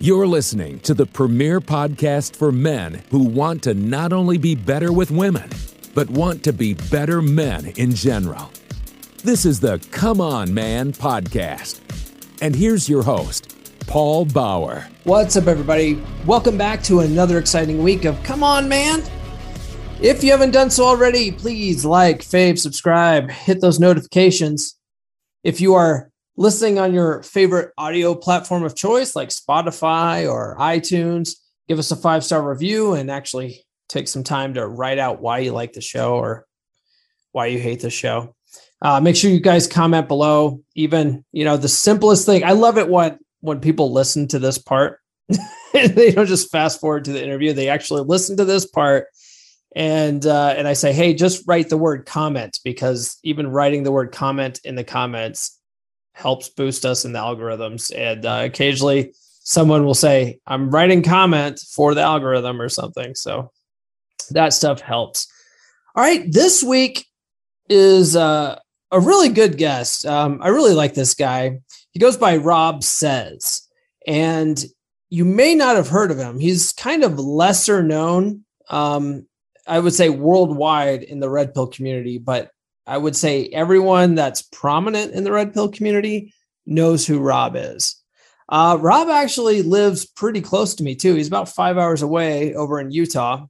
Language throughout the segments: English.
You're listening to the premier podcast for men who want to not only be better with women, but want to be better men in general. This is the Come On Man podcast. And here's your host, Paul Bauer. What's up, everybody? Welcome back to another exciting week of Come On Man. If you haven't done so already, please like, fave, subscribe, hit those notifications. If you are listening on your favorite audio platform of choice, like Spotify or iTunes, give us a five star review and actually take some time to write out why you like the show or why you hate the show. Uh, make sure you guys comment below. Even you know the simplest thing. I love it when when people listen to this part. they don't just fast forward to the interview. They actually listen to this part and uh, and I say, hey, just write the word comment because even writing the word comment in the comments helps boost us in the algorithms. And uh, occasionally, someone will say, I'm writing comment for the algorithm or something. So that stuff helps. All right, this week is uh, a really good guest. Um, I really like this guy. He goes by Rob Says, and you may not have heard of him. He's kind of lesser known. Um, I would say worldwide in the red pill community, but I would say everyone that's prominent in the red pill community knows who Rob is. Uh, Rob actually lives pretty close to me too. He's about five hours away over in Utah,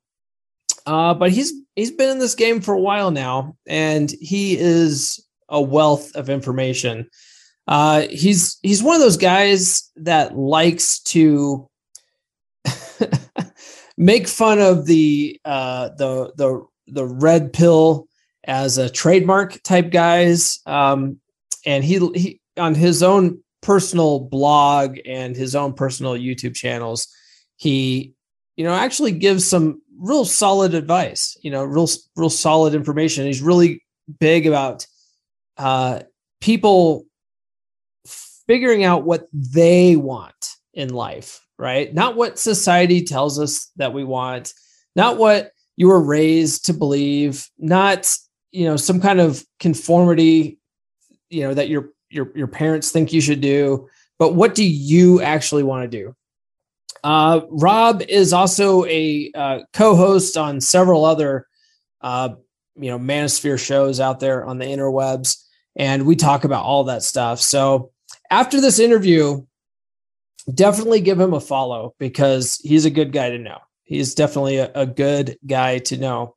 uh, but he's he's been in this game for a while now, and he is a wealth of information. Uh, he's he's one of those guys that likes to make fun of the uh, the the the red pill as a trademark type guys. Um, and he he on his own personal blog and his own personal YouTube channels, he you know actually gives some real solid advice. You know, real real solid information. He's really big about uh, people figuring out what they want in life right? Not what society tells us that we want, not what you were raised to believe, not you know some kind of conformity, you know that your your your parents think you should do, but what do you actually want to do? Uh, Rob is also a uh, co-host on several other, uh, you know, manosphere shows out there on the interwebs, and we talk about all that stuff. So after this interview, definitely give him a follow because he's a good guy to know. He's definitely a, a good guy to know.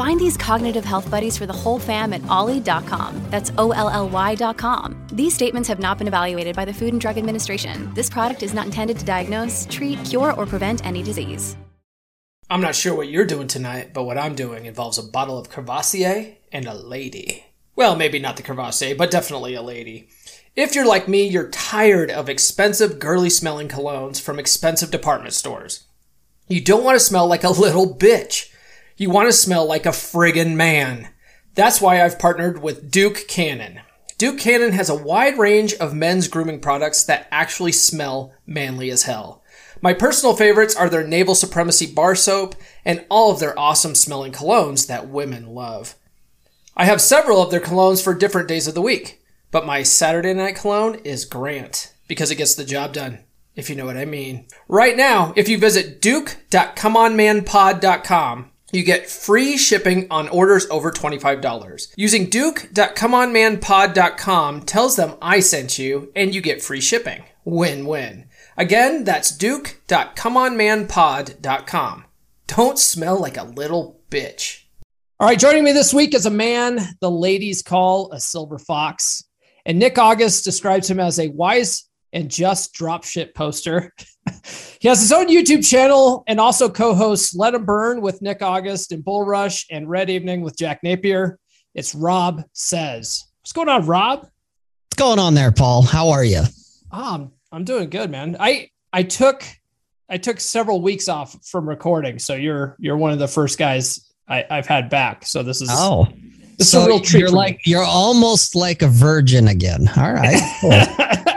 Find these cognitive health buddies for the whole fam at olly.com. That's O L L Y.com. These statements have not been evaluated by the Food and Drug Administration. This product is not intended to diagnose, treat, cure, or prevent any disease. I'm not sure what you're doing tonight, but what I'm doing involves a bottle of Courvoisier and a lady. Well, maybe not the Courvoisier, but definitely a lady. If you're like me, you're tired of expensive, girly smelling colognes from expensive department stores. You don't want to smell like a little bitch. You want to smell like a friggin' man. That's why I've partnered with Duke Cannon. Duke Cannon has a wide range of men's grooming products that actually smell manly as hell. My personal favorites are their Naval Supremacy bar soap and all of their awesome smelling colognes that women love. I have several of their colognes for different days of the week, but my Saturday night cologne is Grant because it gets the job done, if you know what I mean. Right now, if you visit duke.comeonmanpod.com, you get free shipping on orders over $25. Using duke.comeonmanpod.com tells them I sent you and you get free shipping. Win-win. Again, that's duke.comeonmanpod.com. Don't smell like a little bitch. All right, joining me this week is a man the ladies call a silver fox. And Nick August describes him as a wise and just dropship poster. he has his own YouTube channel and also co-hosts Let Him Burn with Nick August and Bull Rush and Red Evening with Jack Napier. It's Rob Says. What's going on, Rob? What's going on there, Paul? How are you? Um, I'm doing good, man. I I took I took several weeks off from recording, so you're you're one of the first guys I, I've had back. So this is oh this so a real treat. you're for me. like you're almost like a virgin again. All right. cool.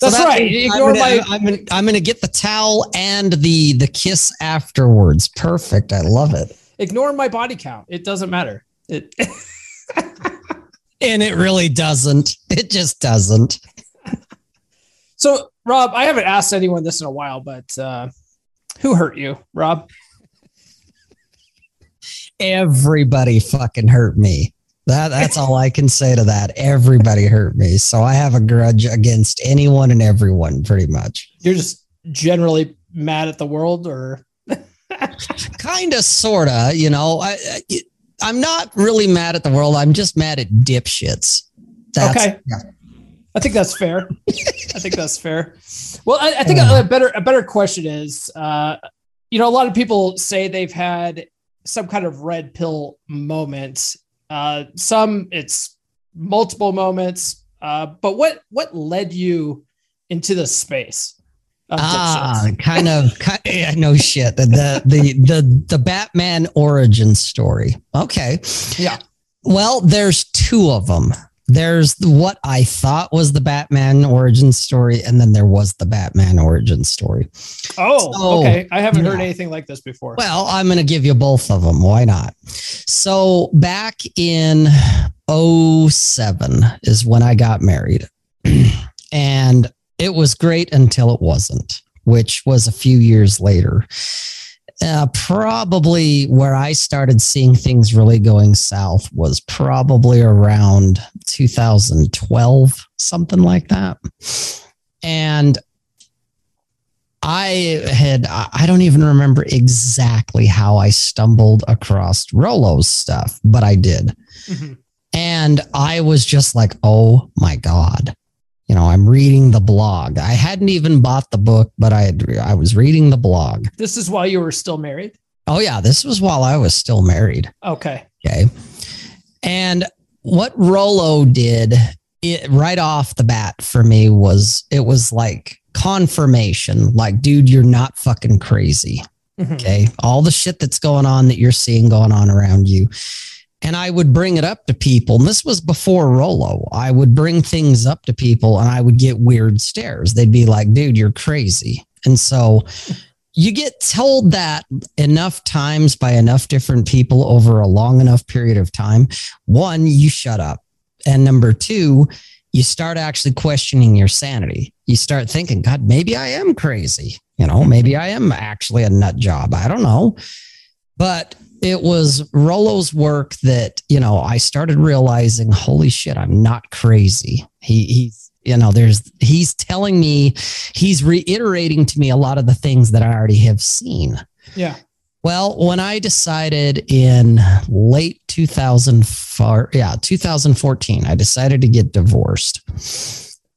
So That's that right. Ignore I'm I'm gonna, I'm gonna get the towel and the the kiss afterwards. Perfect. I love it. ignore my body count. It doesn't matter. It And it really doesn't. It just doesn't. so Rob, I haven't asked anyone this in a while, but uh who hurt you, Rob? Everybody fucking hurt me. That that's all I can say to that. Everybody hurt me. So I have a grudge against anyone and everyone, pretty much. You're just generally mad at the world or kind of sorta you know I, I i'm not really mad at the world i'm just mad at dipshits that's Okay. yeah. I think that's fair. I think that's fair. Well, I, I think a, a better a better question is, uh, you know, a lot of people say they've had some kind of red pill moment. Uh, some it's multiple moments. Uh, but what what led you into the space? Ah kind of kind, yeah, no shit the, the the the the batman origin story okay Yeah. well there's two of them there's what i thought was the batman origin story and then there was the batman origin story Oh, So, okay. I haven't heard anything like this before. Well, I'm going to give you both of them. Why not? So, back in 07 is when I got married. and it was great until it wasn't, which was a few years later. Uh, probably where I started seeing things really going south was probably around 2012, something like that. And I had, I don't even remember exactly how I stumbled across Rollo's stuff, but I did. Mhm. And I was just like, oh my God. You know, I'm reading the blog. I hadn't even bought the book, but I had, I was reading the blog. This is while you were still married. Oh yeah, this was while I was still married. Okay. Okay. And what Rollo did it right off the bat for me was it was like confirmation like dude you're not fucking crazy Mhm. okay all the shit that's going on that you're seeing going on around you and i would bring it up to people. And this was before rollo. I would bring things up to people and i would get weird stares. They'd be like dude you're crazy. And so you get told that enough times by enough different people over a long enough period of time. One you shut up. And number two you start actually questioning your sanity. You start thinking god maybe i am crazy. You know maybe i am actually a nut job. I don't know. But it was Rollo's work that, you know, I started realizing, holy shit, I'm not crazy. He he's, you know, there's he's telling me, he's reiterating to me a lot of the things that I already have seen. Yeah. Well, when I decided in late 2004, yeah, 2014, I decided to get divorced.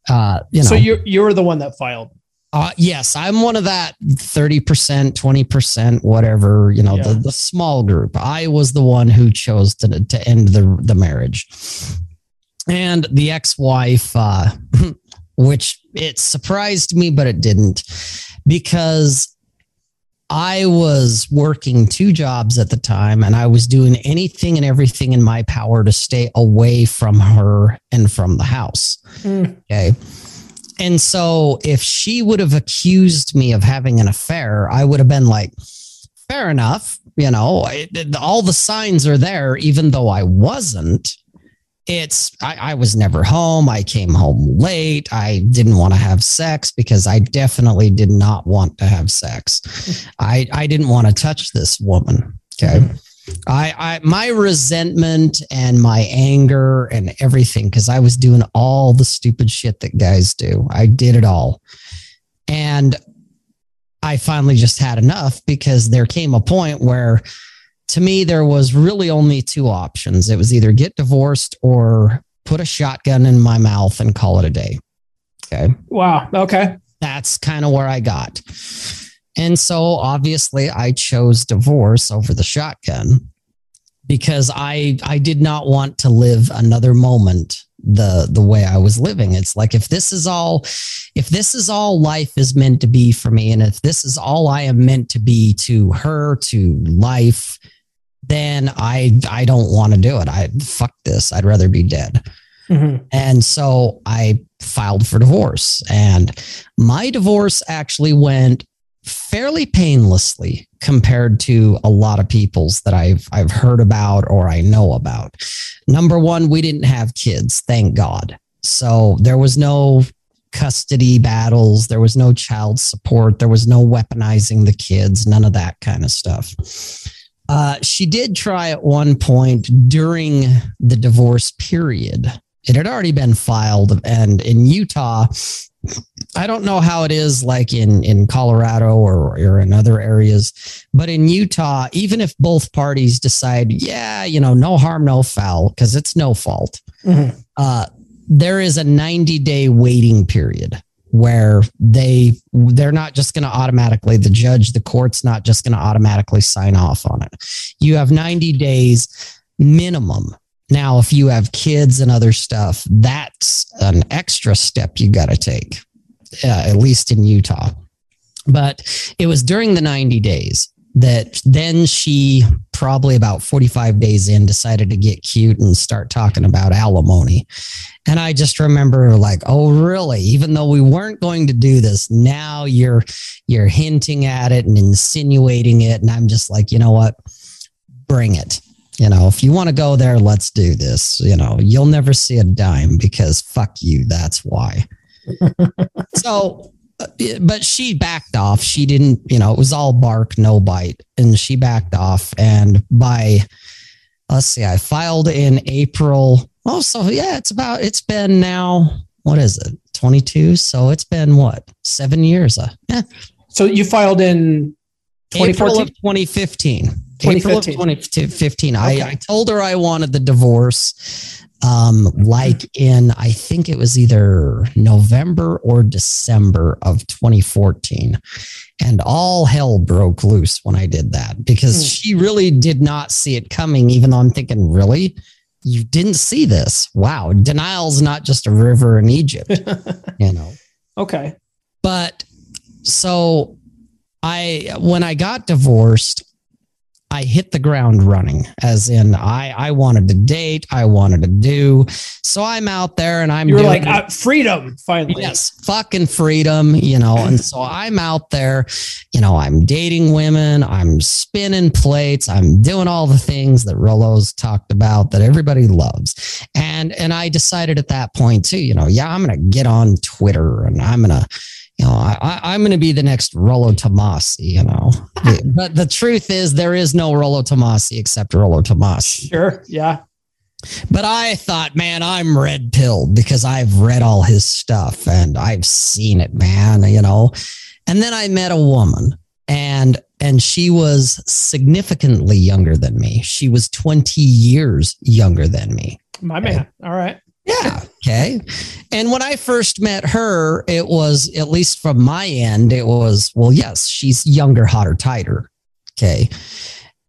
Uh, you know, So you you were the one that filed. Uh, yes, I'm one of that 30%, 20%, whatever, you know, the, the small group. I was the one who chose to, to end the, the marriage. And the ex wife, uh, which it surprised me, but it didn't, because I was working two jobs at the time and I was doing anything and everything in my power to stay away from her and from the house. Mm. Okay. And so if she would have accused me of having an affair, I would have been like, fair enough. You know, it, all the signs are there, even though I wasn't. It's, I, I was never home. I came home late. I didn't want to have sex because I definitely did not want to have sex. I, I didn't want to touch this woman. Okay. Mm-hmm. I, I my resentment and my anger and everything because I was doing all the stupid shit that guys do. I did it all. And I finally just had enough because there came a point where to me there was really only two options. It was either get divorced or put a shotgun in my mouth and call it a day. Okay Wow. Okay. that's kind of where I got. And so obviously I chose divorce over the shotgun because I I did not want to live another moment the the way I was living. It's like if this is all if this is all life is meant to be for me and if this is all I am meant to be to her to life then I I don't want to do it. I fuck this. I'd rather be dead. Mm-hmm. And so I filed for divorce. And my divorce actually went fairly painlessly compared to a lot of people's that I've I've heard about or I know about. Number one, we didn't have kids, thank God. So there was no custody battles, there was no child support, there was no weaponizing the kids, none of that kind of stuff. Uh, she did try at one point during the divorce period. It had already been filed, and in Utah, I don't know how it is like in in Colorado or, or in other areas, but in Utah, even if both parties decide, yeah, you know, no harm, no foul, because it's no fault, mm-hmm. uh, there is a 90 day waiting period where they they're not just going to automatically the judge the court's not just going to automatically sign off on it. You have 90 days minimum. Now if you have kids and other stuff that's an extra step you got to take uh, at least in utah. But it was during the 90 days that then she probably about 45 days in decided to get cute and start talking about alimony. And i just remember like oh really? Even though we weren't going to do this now you're you're hinting at it and insinuating it. And i'm just like you know what? Bring it. You know if you want to go there let's do this. You know you'll never see a dime because fuck you. That's why so but she backed off. She didn't, you know, it was all bark, no bite. And she backed off. And by, let's see, I filed in April. Oh, so yeah, it's about, it's been now, what is it, 22? So it's been what, seven years? Uh, yeah. So you filed in 2014? April of 2015. 2015. April of 2015. Okay. I, I told her I wanted the divorce um, like in, I think it was either November or December of 2014. And all hell broke loose when I did that because mm. she really did not see it coming, even though I'm thinking, really? You didn't see this. Wow. Denial's not just a river in Egypt, you know? Okay. But so I, when I got divorced, I hit the ground running, as in I I wanted to date, I wanted to do. So I'm out there and I'm. You're like uh, freedom finally. Yes, fucking freedom, you know. and so I'm out there, you know. I'm dating women. I'm spinning plates. I'm doing all the things that Rollo's talked about that everybody loves. And and I decided at that point too, you know, yeah, I'm gonna get on Twitter and I'm gonna you know, I, am going to be the next Rollo Tomasi, you know. but the truth is, there is no Rollo Tomasi except Rollo Tomasi. Sure. Yeah. But I thought, man, I'm red pilled because I've read all his stuff and I've seen it, man, you know. And then I met a woman and and she was significantly younger than me. She was 20 years younger than me. My man. All right. Yeah. Okay. And when I first met her, it was, at least from my end, it was, well, yes, she's younger, hotter, tighter. Okay.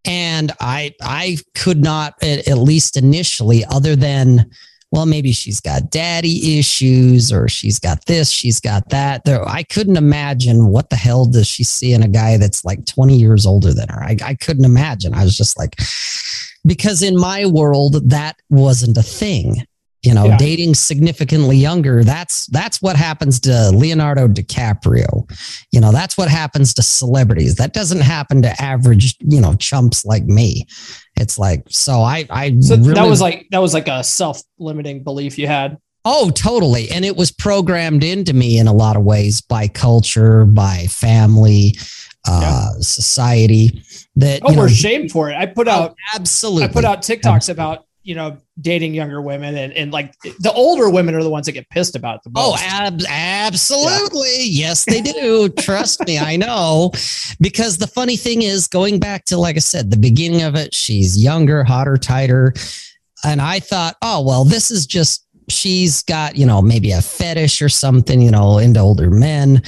And I, I could not, at least initially, other than, well, maybe she's got daddy issues or she's got this, she's got that. There, I couldn't imagine what the hell does she see in a guy that's like 20 years older than her. I, I couldn't imagine. I was just like, because in my world, that wasn't a thing you know yeah. dating significantly younger that's that's what happens to leonardo dicaprio you know that's what happens to celebrities that doesn't happen to average you know chumps like me it's like so i i so really, that was like that was like a self-limiting belief you had oh totally and it was programmed into me in a lot of ways by culture by family uh, yeah. society that oh we're know, shamed for it i put oh, out absolutely i put out tiktoks absolutely. about you know, dating younger women and, and like the older women are the ones that get pissed about the oh, most. Oh, ab- absolutely. Yeah. Yes, they do. Trust me, I know. Because the funny thing is, going back to, like I said, the beginning of it, she's younger, hotter, tighter. And I thought, oh, well, this is just, she's got, you know, maybe a fetish or something, you know, into older men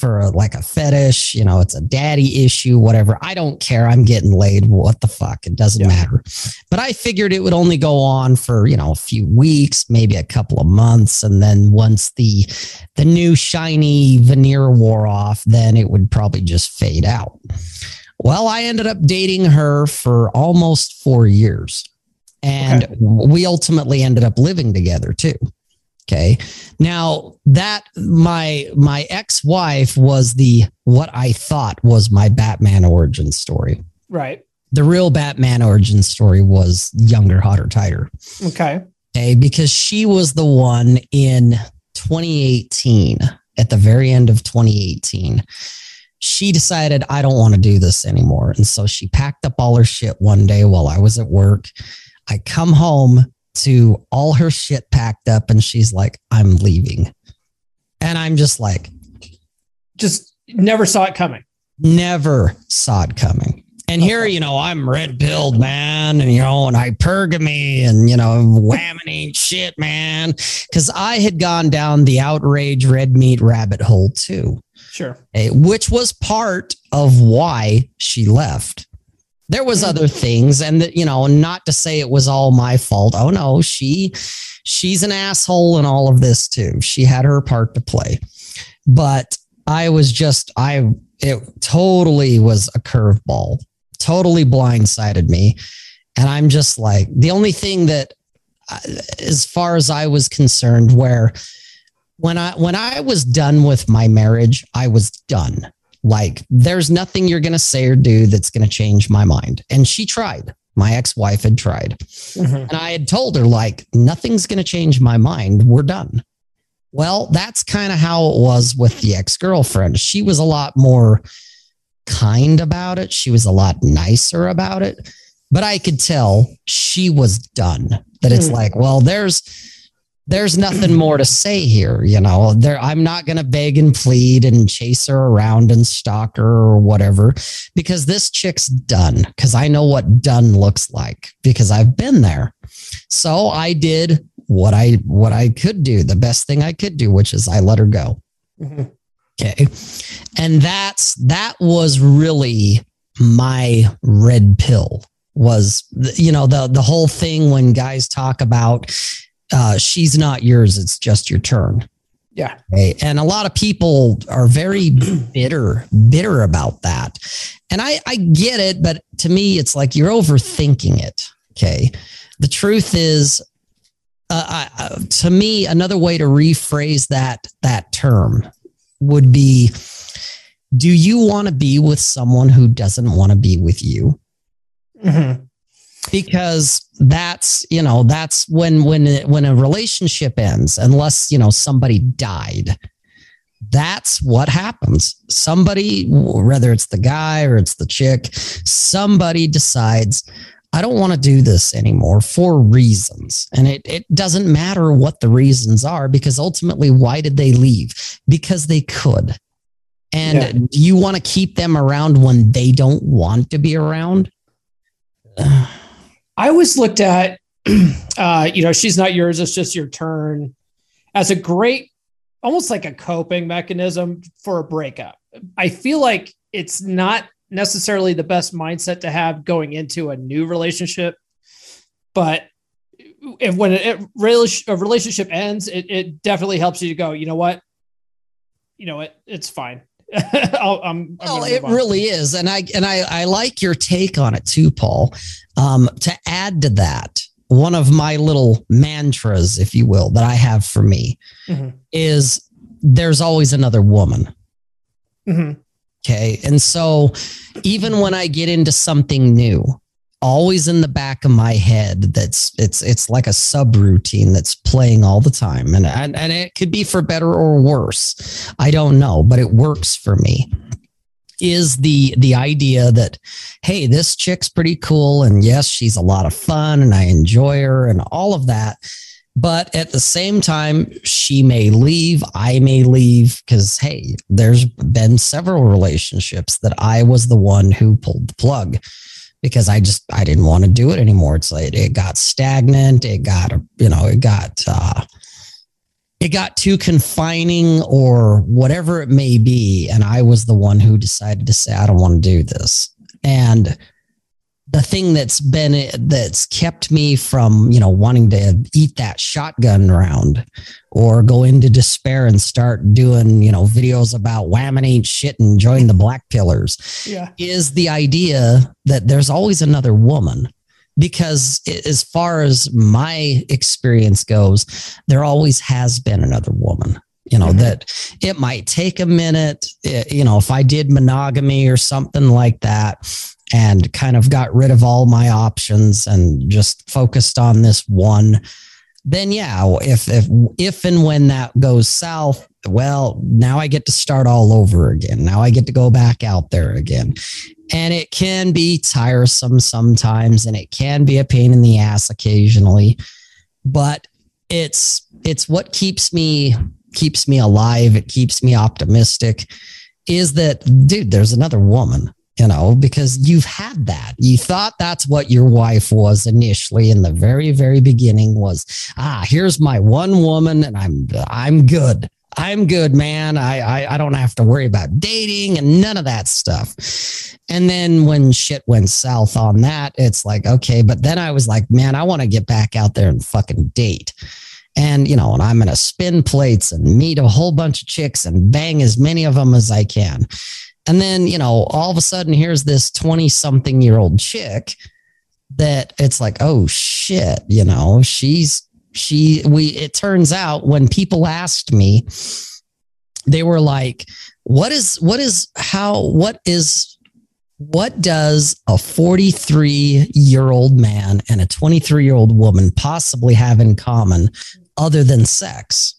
for a, like a fetish, you know, it's a daddy issue, whatever. I don't care. I'm getting laid. What the fuck? It doesn't yeah. matter. But I figured it would only go on for, you know, a few weeks, maybe a couple of months. And then once the, the new shiny veneer wore off, then it would probably just fade out. Well, I ended up dating her for almost four years. And okay. we ultimately ended up living together too. Okay. Now that my my ex-wife was the what I thought was my Batman origin story. Right. The real Batman origin story was younger, hotter, tighter. Okay. Okay. Because she was the one in 2018, at the very end of 2018, she decided, I don't want to do this anymore. And so she packed up all her shit one day while I was at work. I come home to all her shit packed up, and she's like, I'm leaving. And I'm just like, just never saw it coming. Never saw it coming. And here, you know, I'm red pilled, man, and you know, and hypergamy and you know, whamming shit, man. Cause I had gone down the outrage red meat rabbit hole too. Sure. Eh, which was part of why she left. There was other things, and you know, not to say it was all my fault. Oh no, she she's an asshole in all of this too. She had her part to play. But I was just I it totally was a curveball totally blindsided me. And I'm just like, the only thing that, uh, as far as I was concerned, where when I when I was done with my marriage, I was done. Like, there's nothing you're gonna say or do that's gonna change my mind. And she tried. My ex-wife had tried. Mm-hmm. And I had told her, like, nothing's gonna change my mind. We're done. Well, that's kind of how it was with the ex-girlfriend. She was a lot more kind about it. She was a lot nicer about it. But I could tell she was done. That it's mm. like, well, there's there's nothing more to say here, you know. There I'm not going to beg and plead and chase her around and stalk her or whatever because this chick's done cuz I know what done looks like because I've been there. So I did what I what I could do, the best thing I could do, which is I let her go. Mm-hmm. Okay. And that's that was really my red pill was you know the the whole thing when guys talk about uh, she's not yours it's just your turn yeah okay? and a lot of people are very bitter bitter about that and i i get it but to me it's like you're overthinking it okay the truth is uh, uh, to me another way to rephrase that that term would be do you want to be with someone who doesn't want to be with you? Mm-hmm. Because that's you know that's when when when a relationship ends, unless you know somebody died. That's what happens. Somebody, whether it's the guy or it's the chick, somebody decides, I don't want to do this anymore for reasons. And it, it doesn't matter what the reasons are because ultimately, why did they leave? Because they could. And yeah. do you want to keep them around when they don't want to be around? I always looked at, uh, you know, she's not yours, it's just your turn as a great, almost like a coping mechanism for a breakup. I feel like it's not necessarily the best mindset to have going into a new relationship, but if when it, it, a relationship ends, it, it definitely helps you to go, you know what? You know what? It's fine i I'm, well, it really is, and I and I I like your take on it too, Paul. Um, to add to that, one of my little mantras, if you will, that I have for me mm-hmm. is there's always another woman. Mm-hmm. Okay, and so even when I get into something new, always in the back of my head that's it's it's like a subroutine that's playing all the time. And, and and it could be for better or worse. I don't know but it works for me. Is the the idea that hey this chick's pretty cool and yes she's a lot of fun and i enjoy her and all of that. But at the same time she may leave i may leave because hey there's been several relationships that i was the one who pulled the plug because I just I didn't want to do it anymore. It's like it got stagnant. It got you know it got uh, it got too confining or whatever it may be, and I was the one who decided to say I don't want to do this. And the thing that's been that's kept me from you know wanting to eat that shotgun round or go into despair and start doing you know videos about whamming ain't shit and join the black pillars Yeah. is the idea that there's always another woman because as far as my experience goes there always has been another woman you know Mhm. that it might take a minute eh, you know if i did monogamy or something like that and kind of got rid of all my options and just focused on this one then yeah if if if and when that goes south well now i get to start all over again. Now i get to go back out there again. And it can be tiresome sometimes and it can be a pain in the ass occasionally but it's it's what keeps me keeps me alive. It keeps me optimistic is that dude there's another woman you know because you've had that. You thought that's what your wife was initially in the very very beginning was ah here's my one woman and i'm i'm good. I'm good man. I i, I don't have to worry about dating and none of that stuff. And then when shit went south on that it's like okay but then i was like man i want to get back out there and fucking date. And you know and i'm gonna spin plates and meet a whole bunch of chicks and bang as many of them as i can and then, you know, all of a sudden, here's this 20 something year old chick that it's like, oh shit, you know, she's, she, we, it turns out when people asked me, they were like, what is, what is, how, what is, what does a 43 year old man and a 23 year old woman possibly have in common other than sex?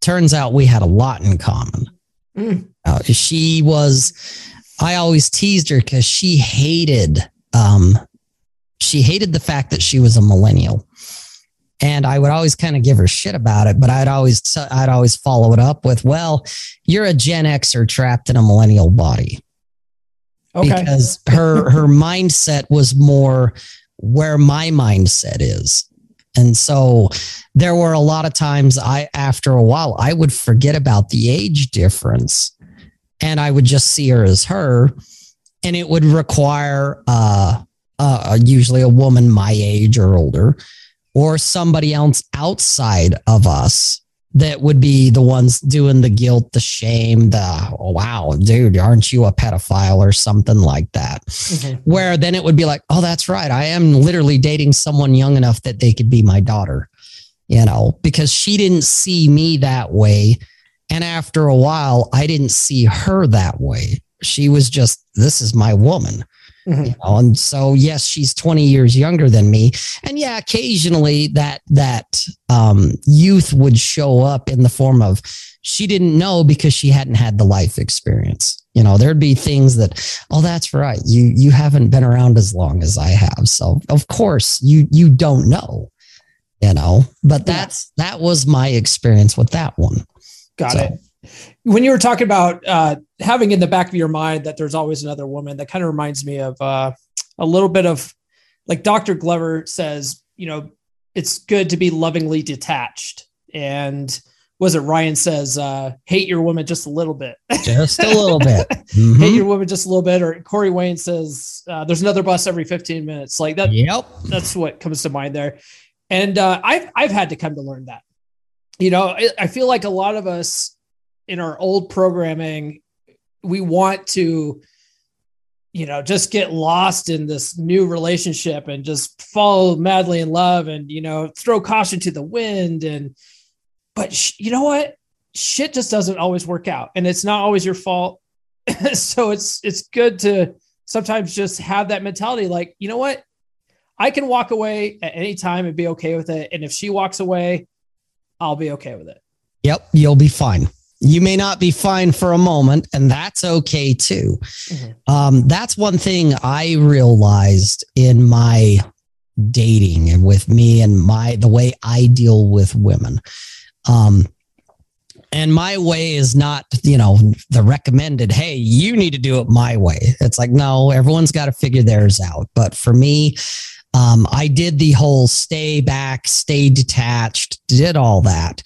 Turns out we had a lot in common. Mm. Uh, she was, I always teased her because she hated, um, she hated the fact that she was a millennial. And I would always kind of give her shit about it, but I'd always, I'd always follow it up with, well, you're a Gen Xer trapped in a millennial body Okay. because her, her mindset was more where my mindset is. And so there were a lot of times I, after a while, I would forget about the age difference and I would just see her as her. And it would require uh, uh, usually a woman my age or older, or somebody else outside of us that would be the ones doing the guilt, the shame, the oh, wow, dude, aren't you a pedophile or something like that? Mhm. Where then it would be like, oh, that's right. I am literally dating someone young enough that they could be my daughter, you know, because she didn't see me that way. And after a while, I didn't see her that way. She was just, this is my woman. Mhm. You know, and so yes, she's 20 years younger than me. And yeah, occasionally that that um, youth would show up in the form of she didn't know because she hadn't had the life experience. You know, there'd be things that, oh, that's right. You you haven't been around as long as I have. So of course you you don't know. You know, but Yeah. that's that was my experience with that one. Got So- it. When you were talking about uh, having in the back of your mind that there's always another woman, that kind of reminds me of uh, a little bit of like Dr. Glover says, you know, it's good to be lovingly detached. And was it Ryan says, uh, hate your woman just a little bit, Just a little bit. hate Mhm. your woman just a little bit. Or Corey Wayne says, uh, there's another bus every 15 minutes. Like that, Yep. that's what comes to mind there. And uh, I've I've had to come to learn that. You know, I, feel like a lot of us in our old programming, we want to, you know, just get lost in this new relationship and just fall madly in love and you know throw caution to the wind and. But sh- you know what? Shit just doesn't always work out, and it's not always your fault. so it's it's good to sometimes just have that mentality, like you know what, I can walk away at any time and be okay with it. And if she walks away, I'll be okay with it. Yep, you'll be fine. You may not be fine for a moment, and that's okay too. Mhm. Um, that's one thing I realized in my dating and with me and my the way I deal with women. Um, and my way is not, you know, the recommended, hey, you need to do it my way. It's like, no, everyone's got to figure theirs out. But for me, Um, I did the whole stay back, stay detached, did all that.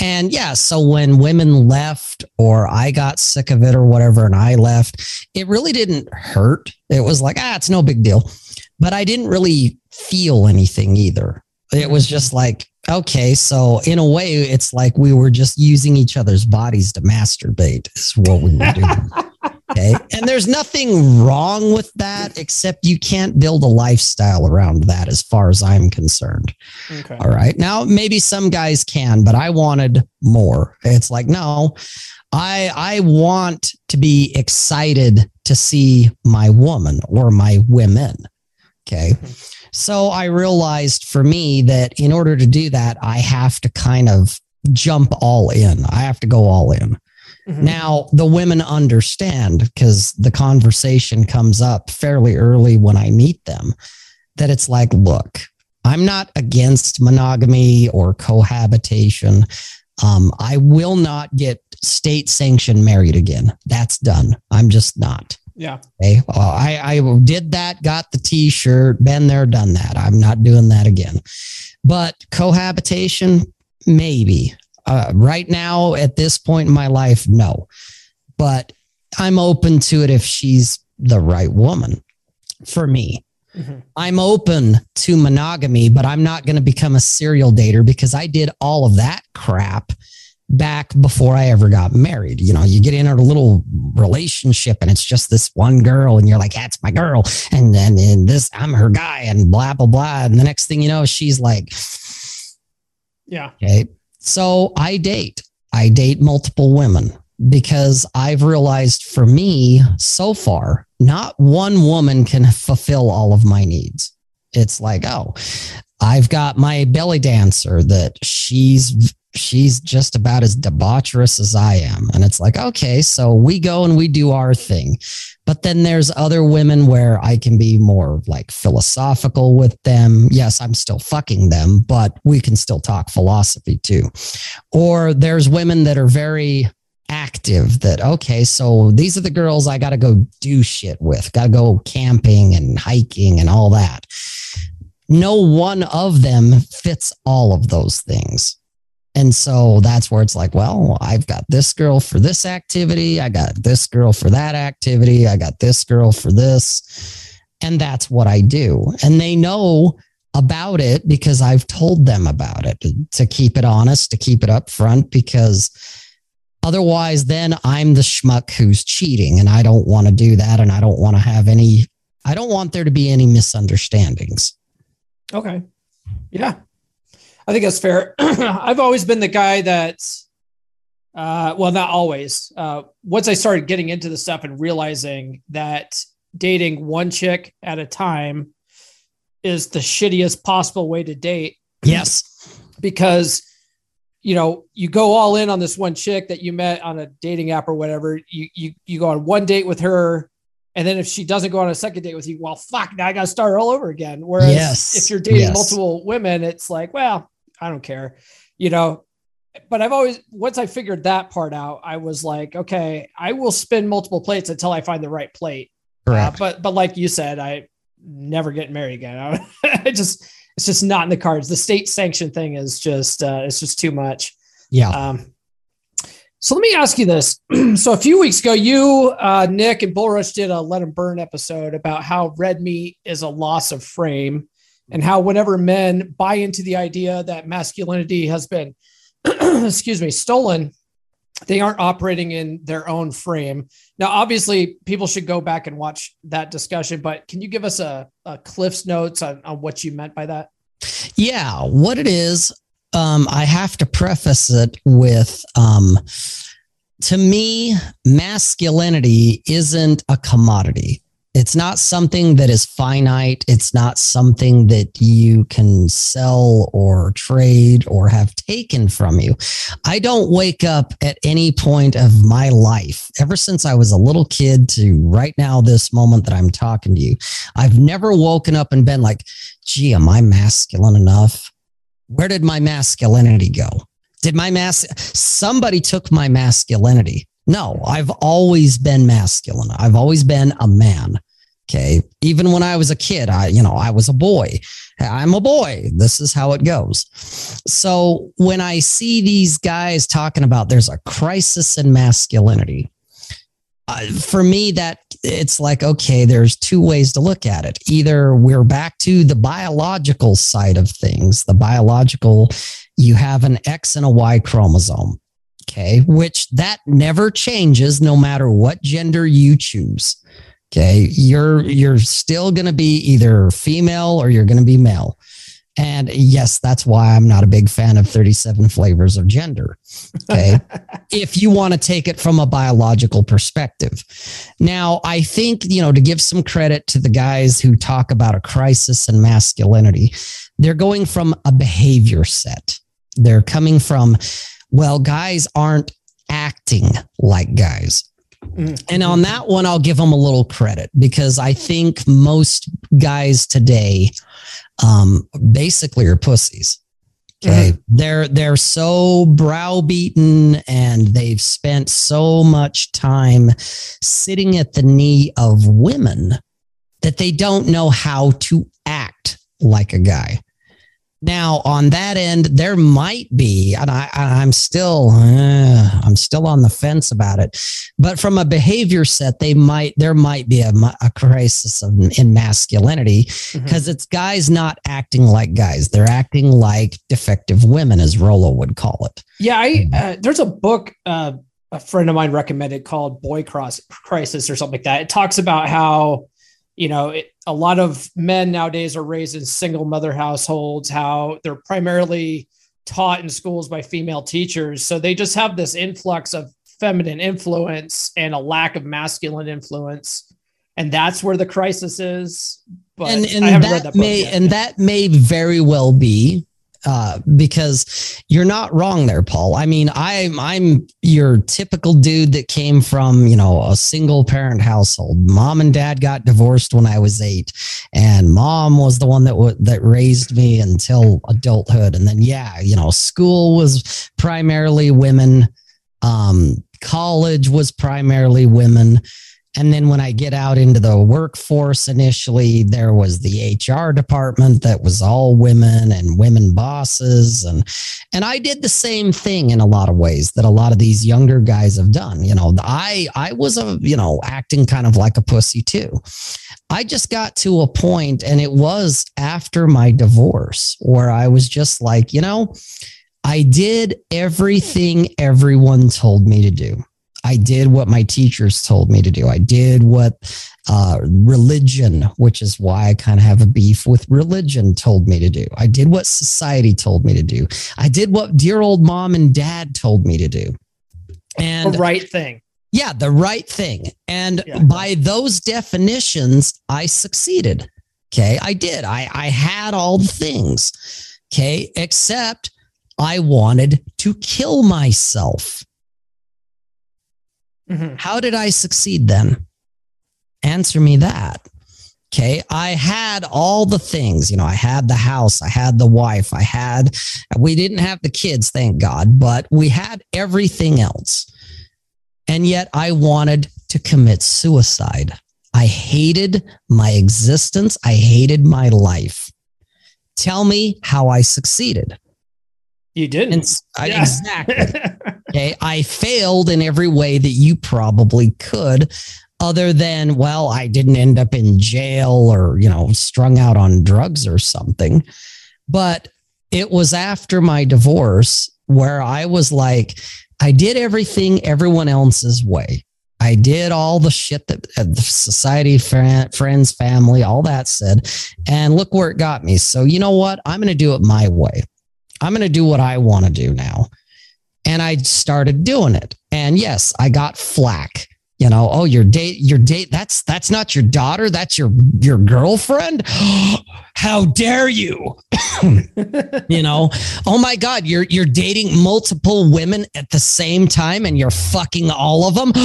And yeah, so when women left or I got sick of it or whatever and I left, it really didn't hurt. It was like, ah, it's no big deal. But I didn't really feel anything either. It was just like, okay, so in a way, it's like we were just using each other's bodies to masturbate, is what we were doing. Okay. And there's nothing wrong with that, except you can't build a lifestyle around that as far as I'm concerned. Okay. All right. Now, maybe some guys can, but I wanted more. It's like, no, I I want to be excited to see my woman or my women. Okay. So I realized for me that in order to do that, I have to kind of jump all in. I have to go all in. Mm-hmm. Now, the women understand because the conversation comes up fairly early when I meet them that it's like, look, I'm not against monogamy or cohabitation. Um, I will not get state sanctioned married again. That's done. I'm just not. Yeah. Okay. Well, I, I did that, got the t shirt, been there, done that. I'm not doing that again. But cohabitation, maybe. Uh, right now, at this point in my life, no. But I'm open to it if she's the right woman for me. Mm-hmm. I'm open to monogamy, but I'm not going to become a serial dater because I did all of that crap back before I ever got married. You know, you get in a little relationship and it's just this one girl and you're like, that's my girl. And then and this, I'm her guy and blah, blah, blah. And the next thing you know, she's like, yeah. Okay. So I date, I date multiple women because I've realized for me so far, not one woman can fulfill all of my needs. It's like, oh, I've got my belly dancer that she's she's just about as debaucherous as I am. And it's like, okay, so we go and we do our thing. But then there's other women where I can be more like philosophical with them. Yes, I'm still fucking them, but we can still talk philosophy too. Or there's women that are very active that, okay, so these are the girls I got to go do shit with, got to go camping and hiking and all that. No one of them fits all of those things. And so that's where it's like, well, I've got this girl for this activity. I got this girl for that activity. I got this girl for this. And that's what I do. And they know about it because I've told them about it to keep it honest, to keep it up front, because otherwise, then I'm the schmuck who's cheating. And I don't want to do that. And I don't want to have any, I don't want there to be any misunderstandings. Okay. Yeah. I think that's fair. I've always been the guy that, uh, well, not always. Uh, once I started getting into the stuff and realizing that dating one chick at a time is the shittiest possible way to date. Yes. Because, you know, you go all in on this one chick that you met on a dating app or whatever. You, you, you go on one date with her and then if she doesn't go on a second date with you, well, fuck, now I got to start all over again. Whereas yes. if you're dating yes. multiple women, it's like, well, I don't care, you know. But I've always once I figured that part out, I was like, okay, I will spin multiple plates until I find the right plate. Uh, but but like you said, I never get married again. I just it's just not in the cards. The state sanction thing is just uh, it's just too much. Yeah. Um, so let me ask you this. so a few weeks ago, you, uh, Nick, and Bullrush did a Let Him Burn episode about how red meat is a loss of frame and how whenever men buy into the idea that masculinity has been, excuse me, stolen, they aren't operating in their own frame. Now, obviously, people should go back and watch that discussion, but can you give us a, a Cliff's notes on, on what you meant by that? Yeah, what it is, um, I have to preface it with um, to me, masculinity isn't a commodity. It's not something that is finite. It's not something that you can sell or trade or have taken from you. I don't wake up at any point of my life, ever since I was a little kid to right now, this moment that I'm talking to you. I've never woken up and been like, gee, am I masculine enough? Where did my masculinity go? Did my mass, somebody took my masculinity. No, I've always been masculine. I've always been a man. Okay. Even when I was a kid, I, you know, I was a boy. I'm a boy. This is how it goes. So when I see these guys talking about there's a crisis in masculinity, uh, for me, that it's like, okay, there's two ways to look at it. Either we're back to the biological side of things, the biological, you have an X and a Y chromosome. Okay. Which that never changes no matter what gender you choose. Okay. You're, you're still going to be either female or you're going to be male. And yes, that's why I'm not a big fan of 37 flavors of gender. Okay. if you want to take it from a biological perspective. Now, I think, you know, to give some credit to the guys who talk about a crisis in masculinity, they're going from a behavior set. They're coming from, well, guys aren't acting like guys. Mm-hmm. And on that one, I'll give them a little credit because I think most guys today um, basically are pussies. Okay. Mm-hmm. They're they're so browbeaten and they've spent so much time sitting at the knee of women that they don't know how to act like a guy. Now, on that end, there might be, and I, I'm still, uh, I'm still on the fence about it. But from a behavior set, they might, there might be a, a crisis of, in masculinity because mm-hmm. it's guys not acting like guys; they're acting like defective women, as Rollo would call it. Yeah, I, uh, there's a book uh, a friend of mine recommended called "Boy Cross Crisis" or something like that. It talks about how you know, it, a lot of men nowadays are raised in single mother households, how they're primarily taught in schools by female teachers. So they just have this influx of feminine influence and a lack of masculine influence. And that's where the crisis is. But and, and that, that may yet. and that may very well be uh, because you're not wrong there, Paul. I mean, I'm I'm your typical dude that came from you know a single parent household. Mom and dad got divorced when I was eight, and mom was the one that w- that raised me until adulthood. And then yeah, you know, school was primarily women. Um, college was primarily women. And then when I get out into the workforce initially, there was the HR department that was all women and women bosses. And, and I did the same thing in a lot of ways that a lot of these younger guys have done. You know, I, I was a, you know, acting kind of like a pussy too. I just got to a point and it was after my divorce where I was just like, you know, I did everything everyone told me to do. I did what my teachers told me to do. I did what uh, religion, which is why I kind of have a beef with religion, told me to do. I did what society told me to do. I did what dear old mom and dad told me to do. And the right thing. Yeah, the right thing. And yeah. by those definitions, I succeeded. Okay. I did. I, I had all the things. Okay. Except I wanted to kill myself. Mm-hmm. How did I succeed then? Answer me that. Okay. I had all the things, you know, I had the house, I had the wife, I had, we didn't have the kids, thank God, but we had everything else. And yet I wanted to commit suicide. I hated my existence. I hated my life. Tell me how I succeeded. You didn't. I, yeah. Exactly. okay. I failed in every way that you probably could, other than, well, I didn't end up in jail or, you know, strung out on drugs or something. But it was after my divorce where I was like, I did everything everyone else's way. I did all the shit that society, friends, family, all that said. And look where it got me. So, you know what? I'm going to do it my way. I'm going to do what I want to do now. And I started doing it. And yes, I got flack. You know, oh, your date, your date, that's that's not your daughter, that's your your girlfriend. How dare you? you know, oh my God, you're you're dating multiple women at the same time and you're fucking all of them.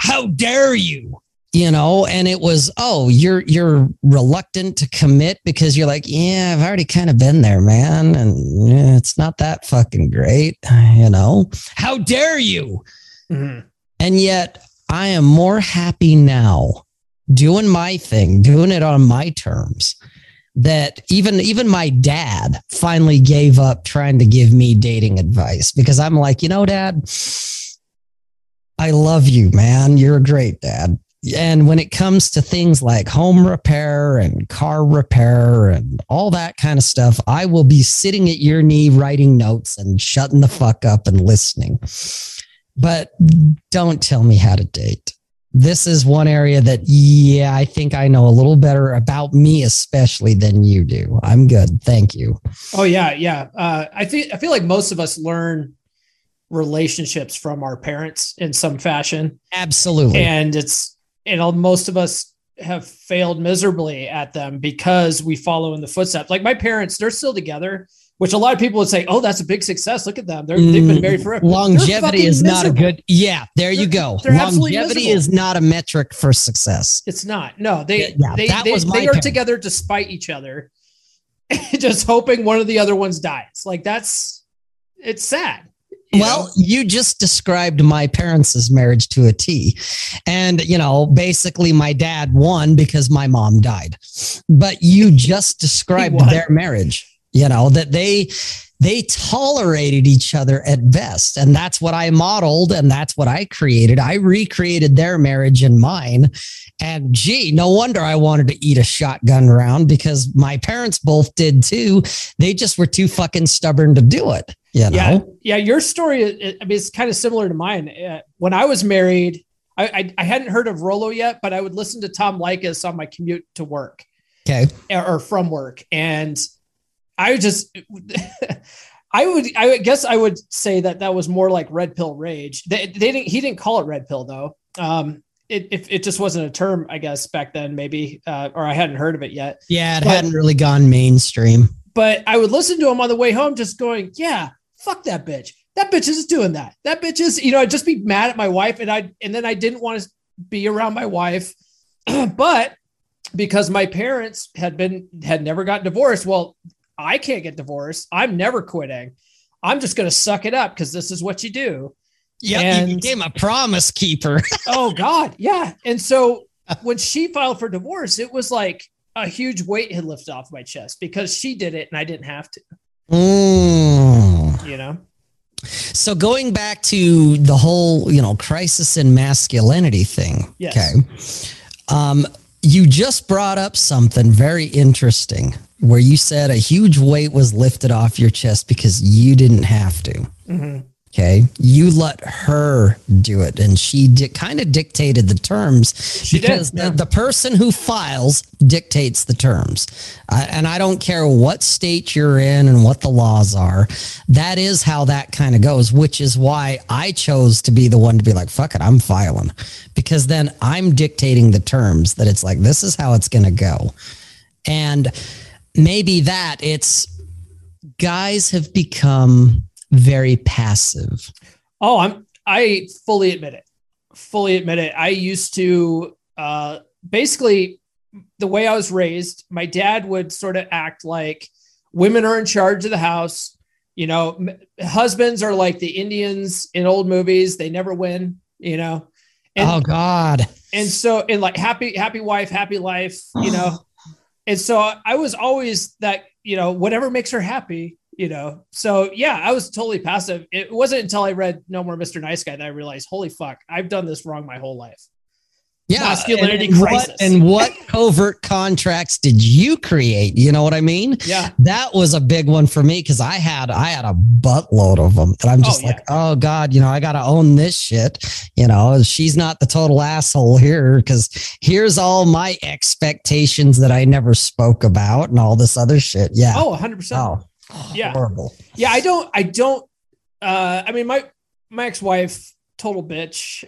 How dare you? You know and it was oh you're you're reluctant to commit because you're like yeah i've already kind of been there man and yeah, it's not that fucking great you know how dare you mm-hmm. and yet i am more happy now doing my thing, doing it on my terms. That even even my dad finally gave up trying to give me dating advice because I'm like, you know, dad, I love you, man. You're a great dad. And when it comes to things like home repair and car repair and all that kind of stuff, I will be sitting at your knee writing notes and shutting the fuck up and listening. But don't tell me how to date. This is one area that, yeah, I think I know a little better about me, especially than you do. I'm good. Thank you. Oh, yeah. Yeah. Uh, I think, I feel like most of us learn relationships from our parents in some fashion. Absolutely. And it's, you know, most of us have failed miserably at them because we follow in the footsteps. Like my parents, they're still together, which a lot of people would say, "Oh, that's a big success. Look at them. They're, they've been married mm. forever." Longevity is not a good. Yeah, there you go. They're, they're Longevity is not a metric for success. It's not. No, they yeah, they they, they are together despite each other, just hoping one of the other ones dies. Like that's it's sad. You well, know? you just described my parents' marriage to a T. And, you know, basically my dad won because my mom died. But you just described their marriage, you know, that they they tolerated each other at best. And that's what I modeled and that's what I created. I recreated their marriage and mine. And gee, no wonder I wanted to eat a shotgun round because my parents both did too. They just were too fucking stubborn to do it. You know? Yeah, yeah. Your story, I mean, it's kind of similar to mine. Uh, when I was married, I, I, I hadn't heard of Rollo yet, but I would listen to Tom Leykis on my commute to work. Okay, or from work, and I just. I would, I guess, I would say that that was more like red pill rage. They, they didn't, he didn't call it red pill though. Um, it, it, it just wasn't a term, I guess, back then, maybe, uh, or I hadn't heard of it yet. Yeah, it but, hadn't really gone mainstream. But I would listen to him on the way home, just going, "Yeah, fuck that bitch. That bitch is doing that. That bitch is, you know, I'd just be mad at my wife and I and then I didn't want to be around my wife. but because my parents had been had never got divorced, well, I can't get divorced. I'm never quitting. I'm just going to suck it up because this is what you do. Yeah, and, you became a promise keeper. oh God, yeah. And so when she filed for divorce, it was like a huge weight had lifted off my chest because she did it and I didn't have to. Mm. You know? So going back to the whole, you know, crisis in masculinity thing. Yes. Okay. Um, you just brought up something very interesting where you said a huge weight was lifted off your chest because you didn't have to. Mm-hmm. Okay. You let her do it. And she di- kind of dictated the terms she because did, yeah. the, the, person who files dictates the terms. Uh, and I don't care what state you're in and what the laws are. That is how that kind of goes, which is why I chose to be the one to be like, fuck it, I'm filing. Because then I'm dictating the terms that it's like, this is how it's going to go. And maybe that it's guys have become very passive. Oh, I'm I fully admit it. Fully admit it. I used to uh basically the way I was raised, my dad would sort of act like women are in charge of the house. You know, m- husbands are like the Indians in old movies, they never win, you know. And, oh God. And so in like happy happy wife, happy life, you know. and so I was always that, you know, whatever makes her happy, you know? So yeah i was totally passive. It wasn't until i read no more mr nice guy that i realized holy fuck i've done this wrong my whole life. Yeah masculinity and, and crisis. what, and what covert contracts did you create? You know what i mean? Yeah. That was a big one for me because i had i had a buttload of them and i'm oh, just oh, like yeah. oh god you know i gotta own this shit. You know she's not the total asshole here because here's all my expectations that i never spoke about and all this other shit. Yeah. Oh 100% oh yeah. Horrible. Yeah, I don't I don't uh I mean my my ex-wife total bitch,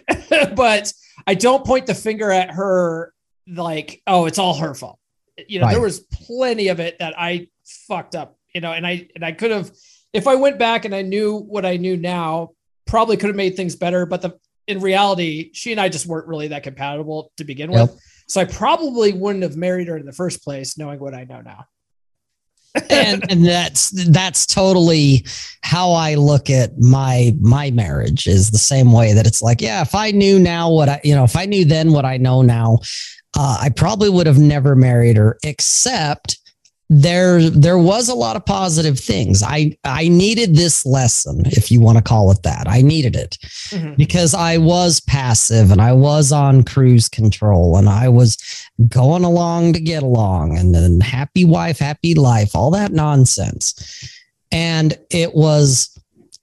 but I don't point the finger at her like, oh, it's all her fault. You know, right. there was plenty of it that I fucked up, you know, and I and I could have if I went back and I knew what I knew now, probably could have made things better, but the in reality, she and I just weren't really that compatible to begin yep. with. So I probably wouldn't have married her in the first place knowing what I know now. And and that's that's totally how I look at my my marriage is the same way that it's like, yeah, if I knew now what I, you know, if I knew then what I know now, uh, I probably would have never married her, except there there was a lot of positive things. I i needed this lesson if you want to call it that. I needed it mm-hmm. because i was passive and i was on cruise control and i was going along to get along and then happy wife happy life all that nonsense. And it was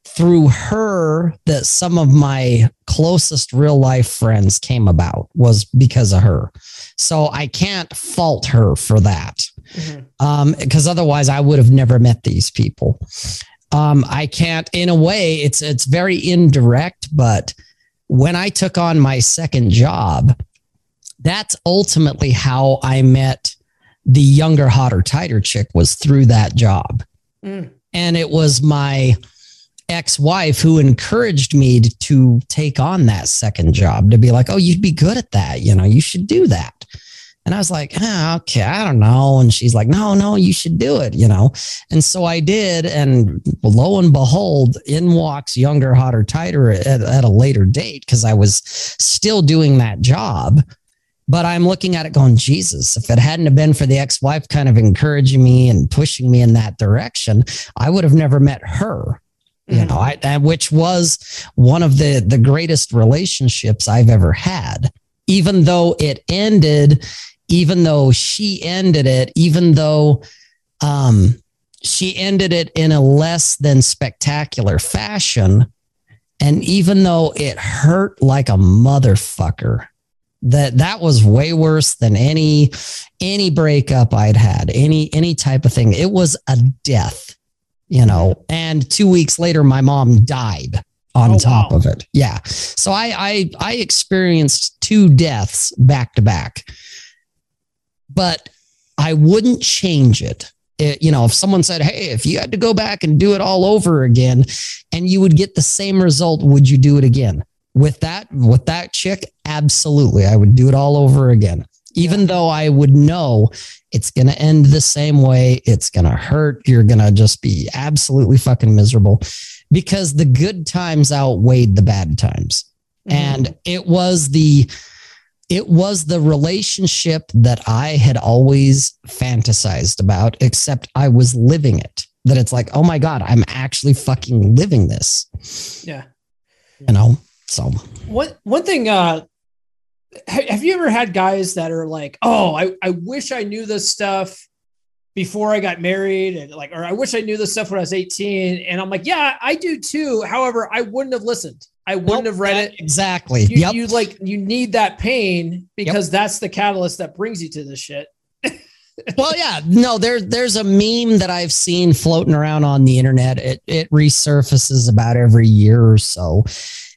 through her that some of my closest real life friends came about was because of her. So i can't fault her for that mm-hmm. um, because otherwise I would have never met these people. Um, I can't, in a way, it's it's very indirect, but when I took on my second job, that's ultimately how I met the younger, hotter, tighter chick was through that job. Mm. And it was my ex-wife who encouraged me to, to, take on that second job to be like, oh, you'd be good at that. You know, you should do that. And I was like, ah, okay, I don't know. And she's like, no, no, you should do it, you know? And so I did. And lo and behold, in walks younger, hotter, tighter at, at a later date because I was still doing that job. But I'm looking at it going, Jesus, if it hadn't have been for the ex wife kind of encouraging me and pushing me in that direction, I would have never met her. You know, I, which was one of the the greatest relationships I've ever had even though it ended even though she ended it, even though um, she ended it in a less than spectacular fashion, and even though it hurt like a motherfucker, that that was way worse than any any breakup I'd had, any any type of thing. It was a death, you know. And two weeks later, my mom died on oh, top wow. of it. Yeah. So I I I experienced two deaths back to back but I wouldn't change it. it. You know, if someone said, Hey, if you had to go back and do it all over again and you would get the same result, would you do it again? With that, with that chick, absolutely. I would do it all over again. Even yeah. though I would know it's going to end the same way, it's going to hurt. You're going to just be absolutely fucking miserable because the good times outweighed the bad times. Mm-hmm. And it was the, it was the relationship that I had always fantasized about, except I was living it. That it's like, oh my God, I'm actually fucking living this. Yeah. You know, so one one thing, uh, have you ever had guys that are like, oh, I, I wish I knew this stuff before I got married and like, or I wish I knew this stuff when I was 18. And I'm like, yeah, I do too. However, I wouldn't have listened. I wouldn't nope, have read it. Exactly. You, yep. you like you need that pain because yep. that's the catalyst that brings you to this shit. well, yeah, no, there, there's a meme that I've seen floating around on the internet. It, it resurfaces about every year or so.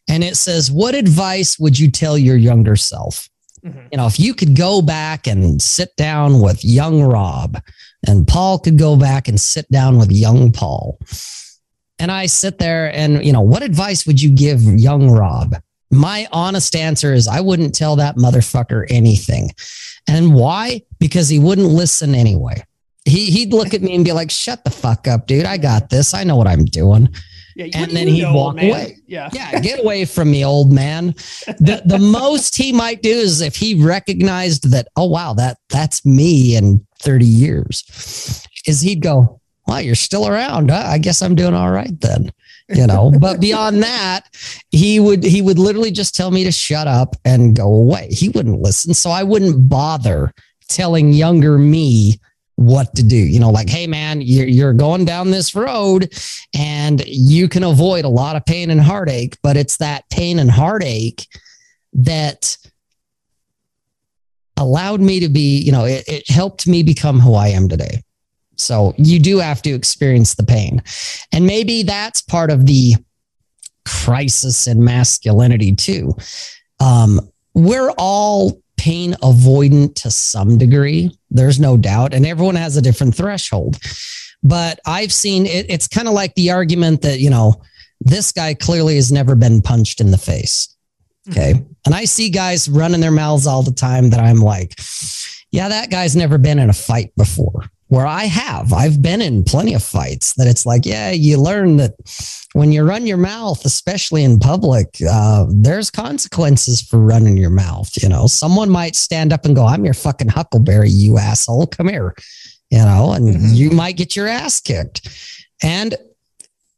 And it says, What advice would you tell your younger self? Mm-hmm. You know, if you could go back and sit down with young Rob, and Paul could go back and sit down with young Paul and I sit there and, you know, what advice would you give young Rob? My honest answer is I wouldn't tell that motherfucker anything. And why? Because he wouldn't listen anyway. He, he'd look at me and be like, shut the fuck up, dude. I got this. I know what I'm doing. Yeah, and then he'd know, walk man? away. Yeah. Yeah. Get away from me, old man. The the most he might do is if he recognized that, oh wow, that that's me in 30 years, is he'd go, well, you're still around. Huh? I guess I'm doing all right then. You know, but beyond that, he would he would literally just tell me to shut up and go away. He wouldn't listen. So I wouldn't bother telling younger me what to do. You know, like, hey man, you're you're going down this road and you can avoid a lot of pain and heartache, but it's that pain and heartache that allowed me to be, you know, it, it helped me become who I am today. So you do have to experience the pain. And maybe that's part of the crisis in masculinity too. Um, we're all pain avoidant to some degree. There's no doubt. And everyone has a different threshold. But I've seen it, it's kind of like the argument that, you know, this guy clearly has never been punched in the face. Okay. And I see guys running their mouths all the time that I'm like, yeah, that guy's never been in a fight before. Where I have. I've been in plenty of fights that it's like, yeah, you learn that when you run your mouth, especially in public, uh, there's consequences for running your mouth. You know, someone might stand up and go, I'm your fucking huckleberry, you asshole. Come here. You know, and mm-hmm. you might get your ass kicked. And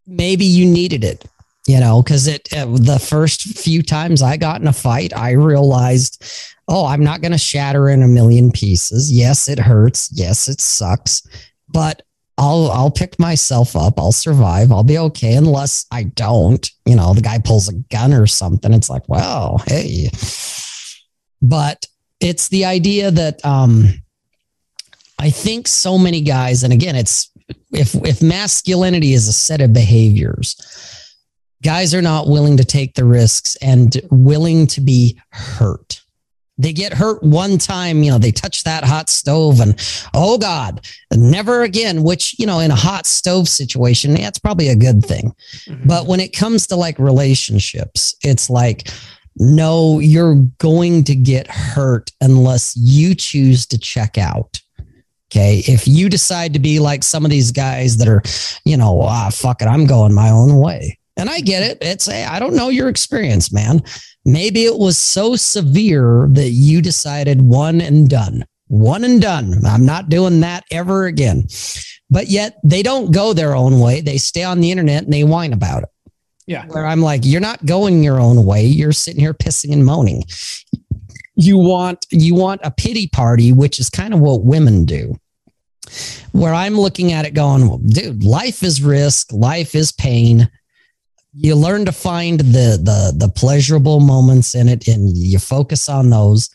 maybe you needed it you know because it uh, the first few times i got in a fight i realized oh, I'm not going to shatter in a million pieces. Yes, it hurts. Yes, it sucks, but I'll I'll pick myself up. I'll survive. I'll be okay unless I don't. You know, the guy pulls a gun or something. It's like, well, hey. But it's the idea that um I think so many guys, and again, it's if if masculinity is a set of behaviors, guys are not willing to take the risks and willing to be hurt they get hurt one time, you know, they touch that hot stove and oh God, never again, which, you know, in a hot stove situation, that's probably a good thing. Mm-hmm. But when it comes to like relationships, it's like, no, you're going to get hurt unless you choose to check out. Okay. If you decide to be like some of these guys that are, you know, ah, fuck it, I'm going my own way. And I get it. It's, hey, I don't know your experience, man. Maybe it was so severe that you decided one and done, one and done. I'm not doing that ever again. But yet they don't go their own way. They stay on the internet and they whine about it. Yeah. Where I'm like, you're not going your own way. You're sitting here pissing and moaning. You want you want a pity party, which is kind of what women do. Where I'm looking at it going, well, dude, life is risk, life is pain you learn to find the the the pleasurable moments in it and you focus on those.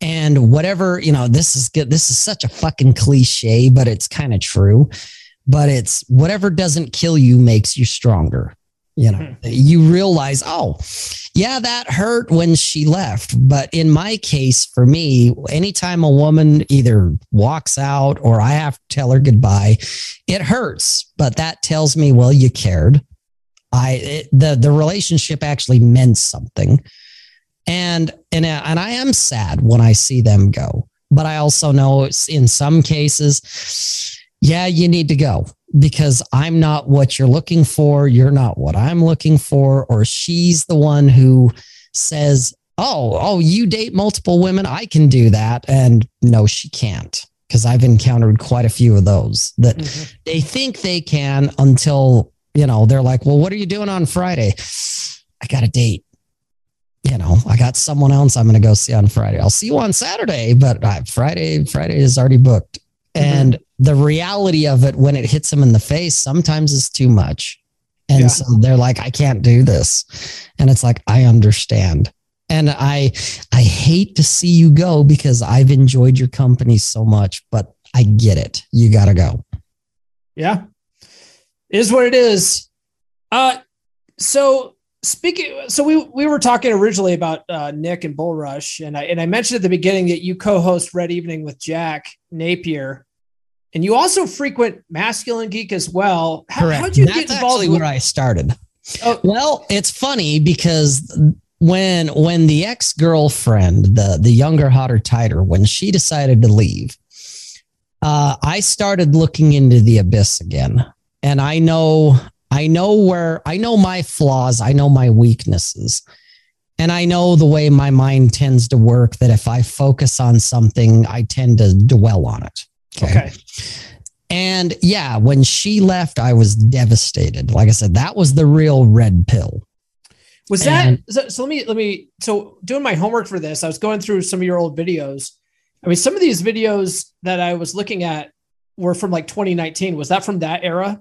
And whatever you know this is good. This is such a fucking cliche but it's kind of true. But it's whatever doesn't kill you makes you stronger. You know hmm. you realize oh yeah that hurt when she left. But in my case for me anytime a woman either walks out or i have to tell her goodbye it hurts. But that tells me well you cared I it, the the relationship actually meant something, and and and I am sad when I see them go. But I also know it's in some cases, yeah, you need to go because I'm not what you're looking for. You're not what I'm looking for, or she's the one who says, "Oh, oh, you date multiple women. I can do that," and no, she can't because I've encountered quite a few of those that mm-hmm. they think they can until you know, they're like, well, what are you doing on Friday? I got a date. You know, I got someone else I'm going to go see on Friday. I'll see you on Saturday, but uh, Friday, Friday is already booked. Mm-hmm. And the reality of it when it hits them in the face sometimes is too much. And yeah. so they're like, I can't do this. And it's like, I understand. And I I hate to see you go because I've enjoyed your company so much, but I get it. You gotta go. Yeah is what it is. Uh, so speaking, so we we were talking originally about uh, Nick and Bull Rush, and I and I mentioned at the beginning that you co-host Red Evening with Jack Napier, and you also frequent Masculine Geek as well. How, Correct. How'd you That's get involved? Actually, where I started. Oh. Well, it's funny because when when the ex girlfriend, the the younger, hotter, tighter, when she decided to leave, uh, I started looking into the abyss again and I know I know where I know my flaws, I know my weaknesses. And I know the way my mind tends to work that if I focus on something, I tend to dwell on it. Okay. okay. And yeah, when she left, I was devastated. Like I said, that was the real red pill. Was and, that so, so? Let me let me. So doing my homework for this, I was going through some of your old videos. I mean, some of these videos that I was looking at were from like 2019. Was that from that era?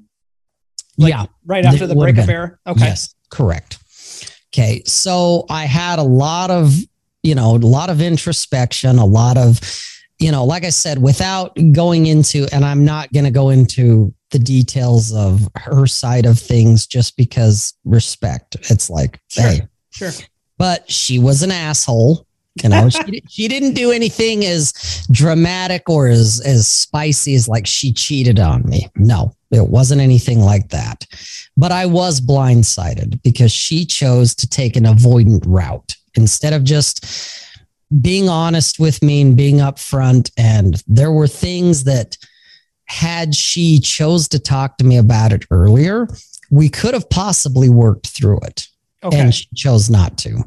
Like yeah. Right after the breakup era? Okay. Yes, correct. Okay. So I had a lot of, you know, a lot of introspection, a lot of, you know, like I said, without going into, and I'm not going to go into the details of her side of things just because respect. It's like, sure. hey, sure. But she was an asshole. You know, she, she didn't do anything as dramatic or as, as spicy as like she cheated on me. No, it wasn't anything like that. But I was blindsided because she chose to take an avoidant route instead of just being honest with me and being upfront. And there were things that had she chose to talk to me about it earlier, we could have possibly worked through it. Okay. And she chose not to.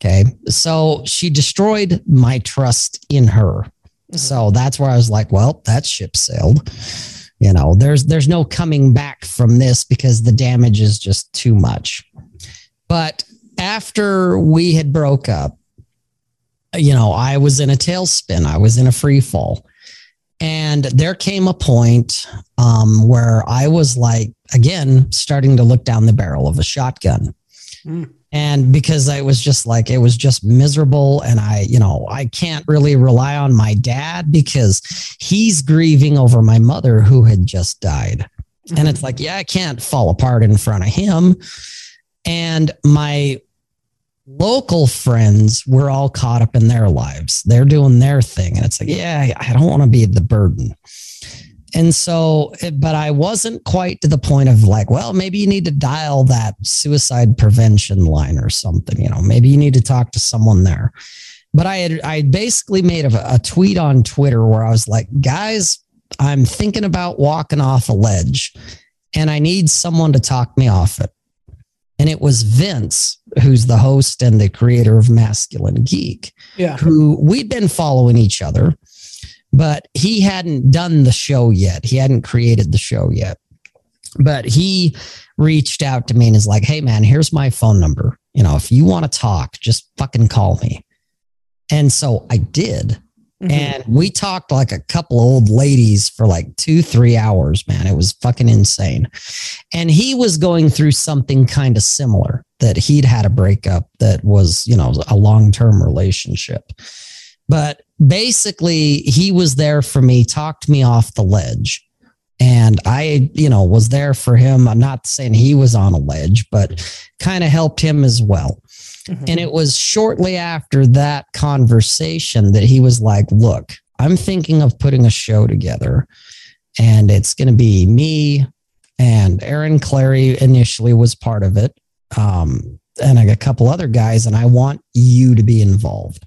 Okay. So she destroyed my trust in her. Mm-hmm. So that's where I was like, well, that ship sailed. You know, there's there's no coming back from this because the damage is just too much. But after we had broke up, you know, I was in a tailspin. I was in a free fall. And there came a point um, where I was like, again, starting to look down the barrel of a shotgun. Mm. And because I was just like, it was just miserable. And I, you know, I can't really rely on my dad because he's grieving over my mother who had just died. Mm-hmm. And it's like, yeah, I can't fall apart in front of him. And my local friends were all caught up in their lives. They're doing their thing. And it's like, yeah, I don't want to be the burden. And so, but I wasn't quite to the point of like, well, maybe you need to dial that suicide prevention line or something. You know, maybe you need to talk to someone there. But I had, I basically made a, a tweet on Twitter where I was like, guys, I'm thinking about walking off a ledge and I need someone to talk me off it. And it was Vince, who's the host and the creator of Masculine Geek, yeah. who we'd been following each other but he hadn't done the show yet. He hadn't created the show yet. But he reached out to me and is like, hey, man, here's my phone number. You know, if you want to talk, just fucking call me. And so I did. Mm-hmm. And we talked like a couple old ladies for like two, three hours, man. It was fucking insane. And he was going through something kind of similar that he'd had a breakup that was, you know, a long term relationship. But basically, he was there for me, talked me off the ledge. And I, you know, was there for him. I'm not saying he was on a ledge, but kind of helped him as well. Mm-hmm. And it was shortly after that conversation that he was like, Look, I'm thinking of putting a show together, and it's going to be me and Aaron Clarey initially was part of it. Um, and a couple other guys, and I want you to be involved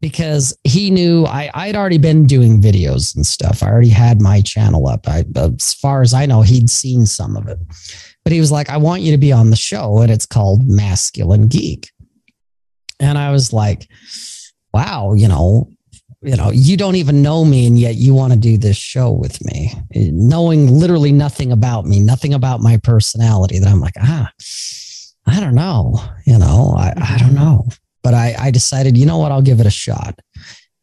because he knew I, I'd already been doing videos and stuff. I already had my channel up. I, as far as I know, he'd seen some of it. But he was like, I want you to be on the show. And it's called Masculine Geek. And I was like, wow, you know, you know, you don't even know me, and yet you want to do this show with me, knowing literally nothing about me, nothing about my personality. That I'm like, ah, I don't know, you know, I, I don't know but I, I decided, you know what, I'll give it a shot.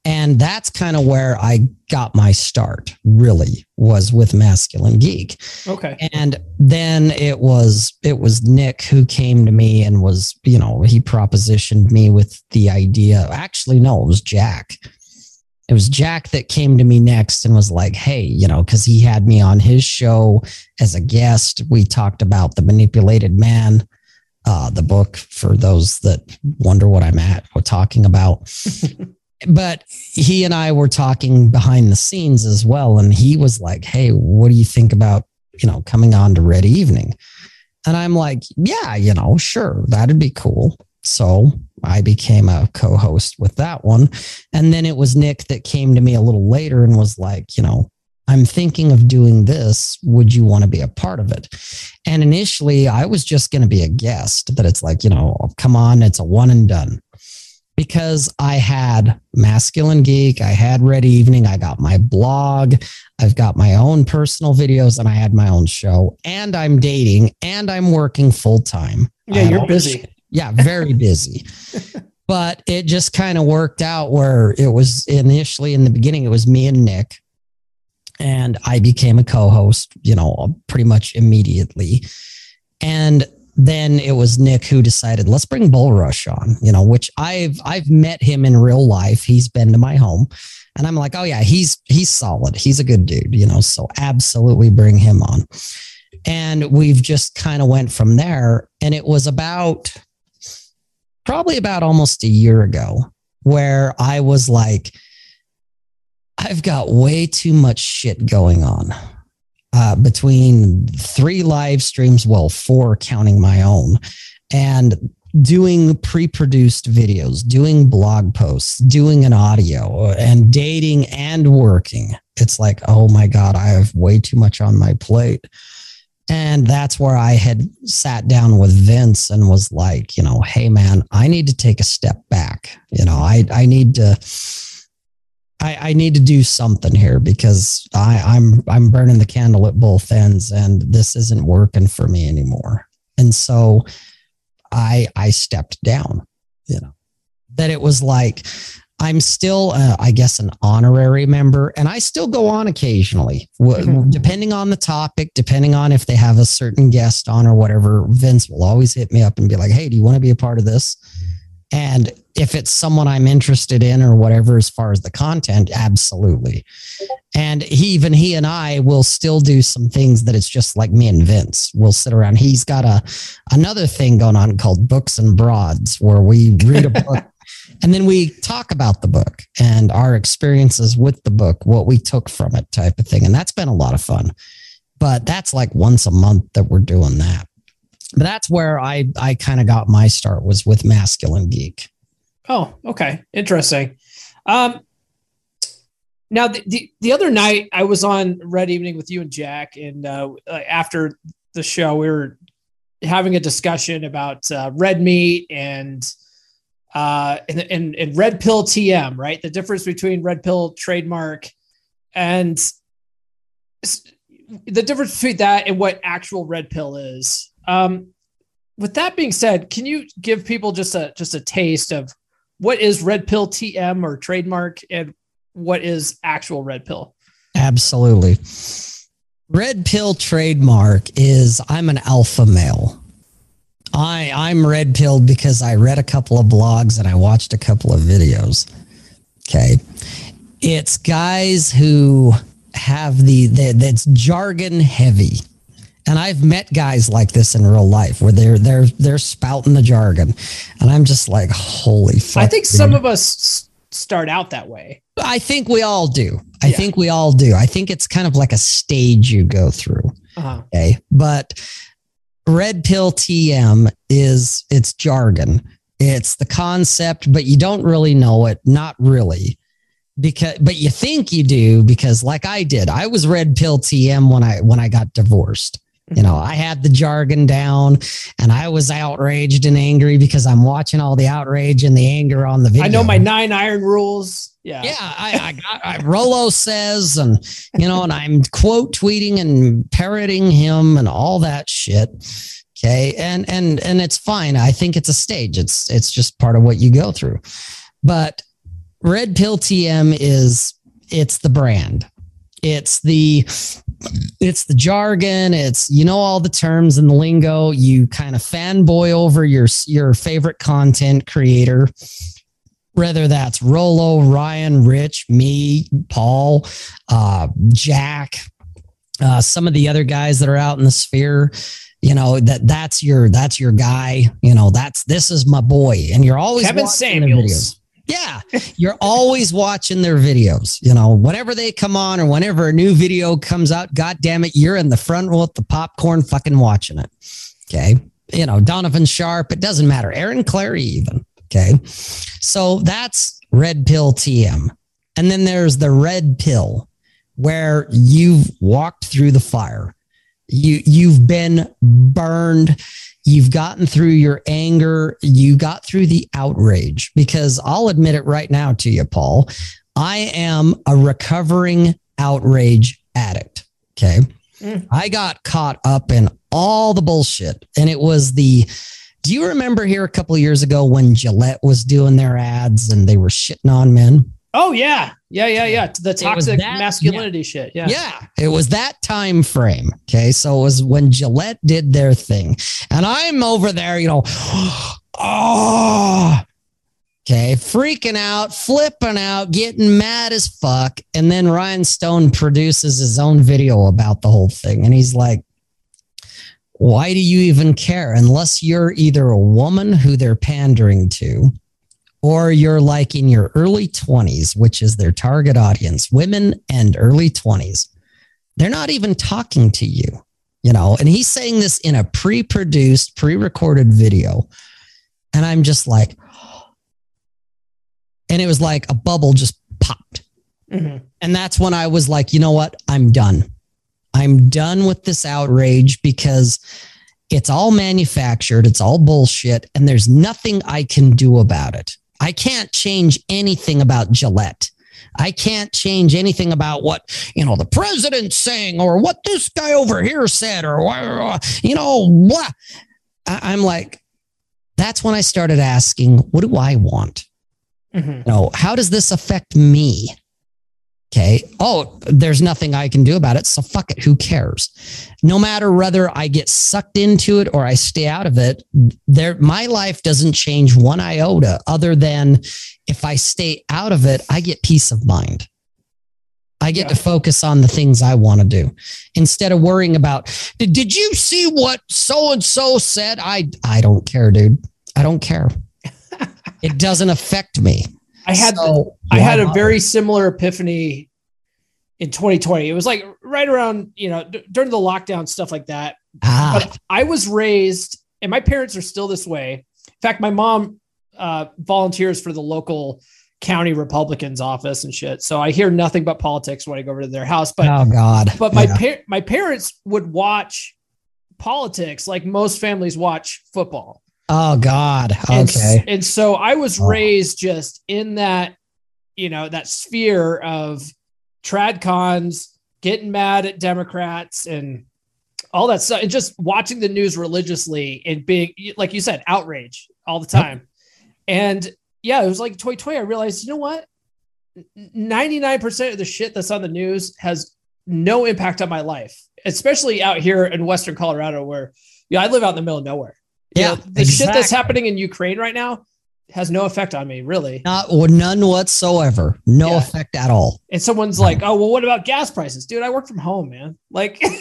And that's kind of where I got my start, really, was with Masculine Geek. Okay. And then it was it was Nick who came to me and was, you know, he propositioned me with the idea. Actually, no, it was Jack. It was Jack that came to me next and was like, hey, you know, because he had me on his show as a guest. We talked about the manipulated man uh, the book for those that wonder what I'm at or talking about. but he and I were talking behind the scenes as well. And he was like, Hey, what do you think about, you know, coming on to Red Evening? And I'm like, Yeah, you know, sure, that'd be cool. So I became a co host with that one. And then it was Nick that came to me a little later and was like, You know, I'm thinking of doing this. Would you want to be a part of it? And initially, I was just going to be a guest, that it's like, you know, come on, it's a one and done. Because I had Masculine Geek, I had Red Evening, I got my blog, I've got my own personal videos, and I had my own show, and I'm dating and I'm working full time. Yeah, you're busy. Yeah, very busy. but it just kind of worked out where it was initially in the beginning, it was me and Nick and I became a co-host, you know, pretty much immediately. And then it was Nick who decided, let's bring Bull Rush on, you know, which I've I've met him in real life. He's been to my home. And I'm like, oh yeah, he's he's solid. He's a good dude, you know. So absolutely bring him on. And we've just kind of went from there. And it was about probably about almost a year ago where I was like, I've got way too much shit going on uh, between three live streams, well, four counting my own, and doing pre-produced videos, doing blog posts, doing an audio and dating and working. It's like, oh my God, I have way too much on my plate. And that's where I had sat down with Vince and was like, you know, hey man, I need to take a step back. You know, I I need to I, I need to do something here because I, I'm I'm burning the candle at both ends and this isn't working for me anymore. And so I I stepped down, you know. That it was like I'm still, uh, I guess, an honorary member, and I still go on occasionally, mm-hmm. depending on the topic, depending on if they have a certain guest on or whatever. Vince will always hit me up and be like, "Hey, do you want to be a part of this?" And if it's someone I'm interested in or whatever, as far as the content, absolutely. And he, even he and I will still do some things that it's just like me and Vince. We'll sit around. He's got a another thing going on called Books and Broads, where we read a book and then we talk about the book and our experiences with the book, what we took from it, type of thing. And that's been a lot of fun. But that's like once a month that we're doing that. But that's where I I kind of got my start was with Masculine Geek. Oh, okay, interesting. Um, now the, the, the other night I was on Red Evening with you and Jack, and uh, after the show we were having a discussion about uh, red meat and uh, and, and, and red pill TM, right? The difference between red pill trademark and the difference between that and what actual red pill is. Um, with that being said, can you give people just a just a taste of what is red pill TM or trademark and what is actual red pill? Absolutely. Red pill trademark is I'm an alpha male. I I'm red pilled because I read a couple of blogs and I watched a couple of videos. Okay. It's guys who have the, the that's jargon heavy. And I've met guys like this in real life where they're they're they're spouting the jargon. And I'm just like, holy fuck. I think dude. some of us start out that way. I think we all do. I yeah. think we all do. I think it's kind of like a stage you go through. Uh-huh. Okay. But red pill TM is it's jargon. It's the concept, but you don't really know it. Not really. Because but you think you do because like I did. I was red pill TM when I when I got divorced. You know, I had the jargon down and I was outraged and angry because I'm watching all the outrage and the anger on the video. I know my nine iron rules. Yeah. Yeah. I, I got, I, Rollo says, and, you know, and I'm quote tweeting and parroting him and all that shit. Okay. And, and, and it's fine. I think it's a stage. It's, it's just part of what you go through. But Red Pill TM is, it's the brand. It's the it's the jargon. It's you know all the terms and the lingo. You kind of fanboy over your your favorite content creator, whether that's Rollo, Rian, Rich, me, Paul, uh, Jack, uh, some of the other guys that are out in the sphere you know that that's your that's your guy you know that's this is my boy and you're always Kevin Samuels yeah. You're always watching their videos. You know, whenever they come on or whenever a new video comes out, God damn it, you're in the front row with the popcorn fucking watching it. Okay. You know, Donovan Sharpe, it doesn't matter. Aaron Clarey, even. Okay. So that's red pill TM. And then there's the red pill where you've walked through the fire. You you've been burned You've gotten through your anger. You got through the outrage because I'll admit it right now to you, Paul. I am a recovering outrage addict. Okay. Mm. I got caught up in all the bullshit. And it was the, do you remember here a couple years ago when Gillette was doing their ads and they were shitting on men? Oh yeah, yeah, yeah, yeah. The toxic that, masculinity yeah. shit. Yeah, yeah. It was that time frame. Okay, so it was when Gillette did their thing, and I'm over there, you know, oh, okay, freaking out, flipping out, getting mad as fuck, and then Rian Stone produces his own video about the whole thing, and he's like. Why do you even care? Unless you're either a woman who they're pandering to, or you're like in your early 20s, which is their target audience, women and early 20s, they're not even talking to you, you know. And he's saying this in a pre produced, pre recorded video. And I'm just like, and it was like a bubble just popped. Mhm. And that's when I was like, you know what? I'm done. I'm done with this outrage because it's all manufactured, it's all bullshit, and there's nothing I can do about it. I can't change anything about Gillette. I can't change anything about what, you know, the president's saying or what this guy over here said or, you know, blah. I- I'm like, that's when I started asking, what do I want? Mhm. you know, how does this affect me? Okay. Oh, there's nothing I can do about it. So fuck it. Who cares? No matter whether I get sucked into it or I stay out of it, there, my life doesn't change one iota other than if I stay out of it, I get peace of mind. I get Yeah. to focus on the things I want to do instead of worrying about, did, did you see what so and so said? I, I don't care, dude. I don't care. it doesn't affect me. I had So, I had a very similar epiphany in 2020. It was like right around, you know, d- during the lockdown stuff like that. ah, But I was raised, and my parents are still this way. In fact, my mom uh, volunteers for the local county Republicans office and shit. So I hear nothing but politics when I go over to their house. But oh God. but my Yeah. par- my parents would watch politics like most families watch football. Oh God. Okay. and so I was Oh. raised just in that, you know, that sphere of trad cons, getting mad at Democrats and all that stuff, and just watching the news religiously and being, like you said, outrage all the time. And yeah, it was like toy toy. I realized, you know what? 99% of the shit that's on the news has no impact on my life, especially out here in Western Colorado, where yeah, I live out in the middle of nowhere. Yeah, the shit that's happening in Ukraine right now has no effect on me, really. Not none whatsoever. No Yeah. effect at all. And someone's like, "Oh, well, what about gas prices, dude? I work from home, man. Like,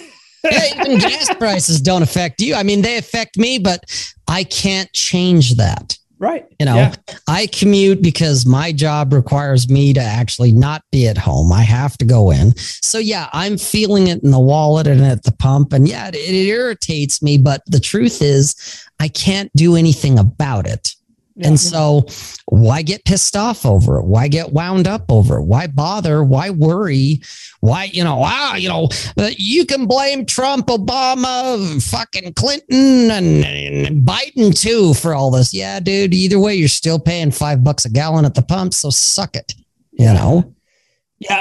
Yeah, even gas prices don't affect you. I mean, they affect me, but I can't change that. Right? You know, Yeah. I commute because my job requires me to actually not be at home. I have to go in. So, yeah, I'm feeling it in the wallet and at the pump. And yeah, it, it irritates me. But the truth is, I can't do anything about it. Yeah. And so, why get pissed off over it? Why get wound up over it? Why bother? Why worry? Why, you know, wow, you know, you can blame Trump, Obama, fucking Clinton, and, and Biden too for all this. Yeah, dude, either way, you're still paying five bucks a gallon at the pump. So, suck it, you know? Yeah,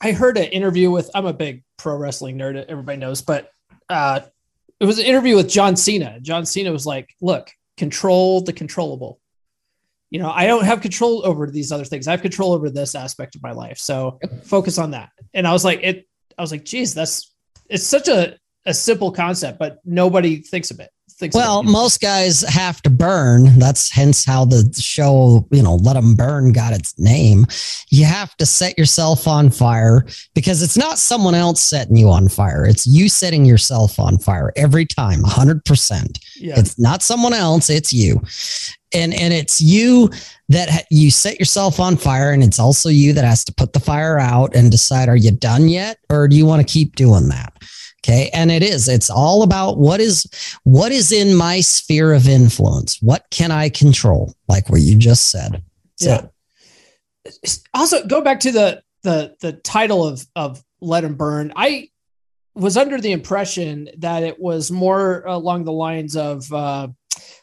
I, I heard an interview with. I'm a big pro wrestling nerd. Everybody knows, but uh, it was an interview with John Cena. John Cena was like, "Look, control the controllable. You know, I don't have control over these other things. I have control over this aspect of my life. So focus on that." And I was like, "It." I was like, "Geez, that's it's such a a simple concept, but nobody thinks of it." Well, most guys have to burn. That's hence how the show, you know, Let Them Burn got its name. You have to set yourself on fire because it's not someone else setting you on fire. It's you setting yourself on fire every time, 100%. yeah, It's not someone else, it's you. And and it's you that ha- you set yourself on fire and it's also you that has to put the fire out and decide are you done yet or do you want to keep doing that? Okay? And it is. It's all about what is what is in my sphere of influence? What can I control? Like what you just said. So yeah. Also, go back to the the the title of of Let 'Em Burn. I was under the impression that it was more along the lines of uh,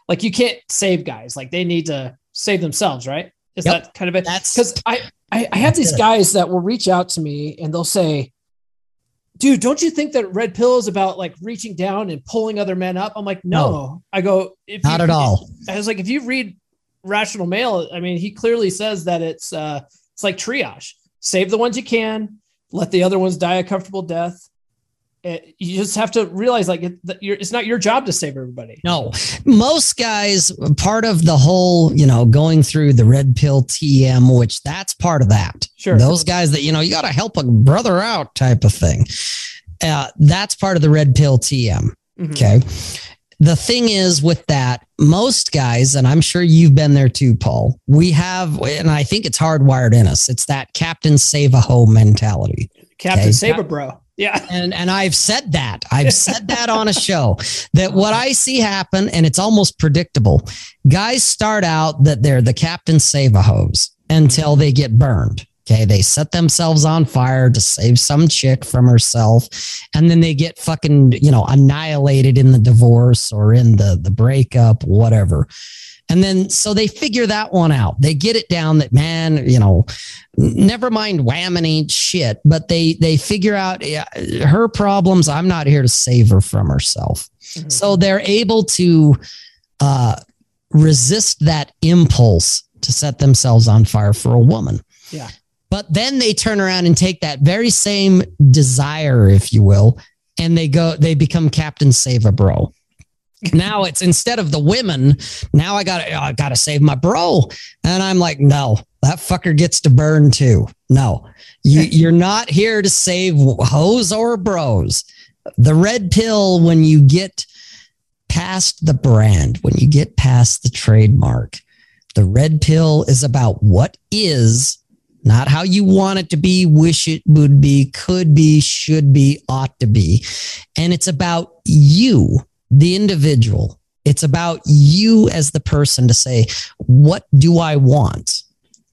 like you can't save guys, like they need to save themselves, right? Is Yep. that kind of it? that's Because I, I I have these guys that will reach out to me and they'll say, "Dude, don't you think that red pill is about like reaching down and pulling other men up?" I'm like, "No." I go, if not you- at all. I was like, if you read Rational Male, I mean, he clearly says that it's uh, it's like triage: save the ones you can, let the other ones die a comfortable death. It- you just have to realize, like, it, it's not your job to save everybody. No, most guys, part of the whole, you know, going through the red pill TM, which that's part of that. Sure. Those guys that, you know, you got to help a brother out type of thing. Uh, that's part of the red pill TM. Mhm. Okay. The thing is with that, most guys, and I'm sure you've been there too, Paul, we have, and I think it's hardwired in us, it's that Captain Save a Hoe mentality. Captain Okay. a bro. Yeah. And and I've said that. I've said that on a show that what I see happen, and it's almost predictable. Guys start out that they're the captain save a hose until they get burned. Okay. They set themselves on fire to save some chick from herself. And then they get fucking, you know, annihilated in the divorce or in the, the breakup, whatever. And then so they figure that one out. They get it down that man, you know, never mind whamming ain't shit, but they they figure out yeah, her problems. I'm not here to save her from herself. Mm-hmm. So they're able to uh, resist that impulse to set themselves on fire for a woman. Yeah. But then they turn around and take that very same desire, if you will, and they go, they become Captain Save a Bro. Now it's instead of the women, now I gotta I got to save my bro, and I'm like, no, that fucker gets to burn too. No, you, you're not here to save hoes or bros. The red pill, when you get past the brand, when you get past the trademark, the red pill is about what is not how you want it to be, wish it would be, could be, should be, ought to be. And it's about you, the individual. It's about you as the person to say, what do I want?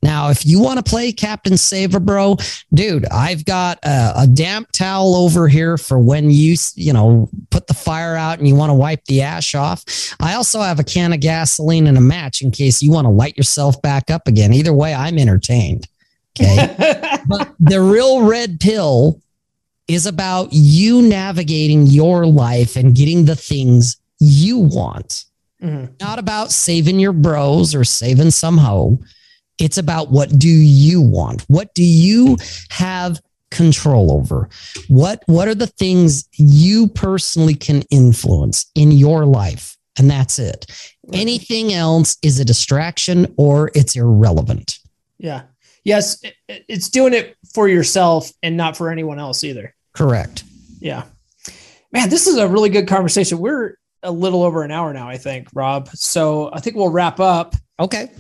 Now, if you want to play Captain Saver, bro, dude, I've got a, a, damp towel over here for when you, you know, put the fire out and you want to wipe the ash off. I also have a can of gasoline and a match in case you want to light yourself back up again. Either way, I'm entertained. Okay. but the real red pill is about you navigating your life and getting the things you want. Mm-hmm. Not about saving your bros or saving some hoe. It's about what do you want? What do you have control over? What what are the things you personally can influence in your life? And that's it. Anything else is a distraction or it's irrelevant. Yeah yes, it's doing it for yourself and not for anyone else either. Correct. Yeah. Man, this is a really good conversation. We're a little over an hour now, I think, Rob. So I think we'll wrap up. Okay.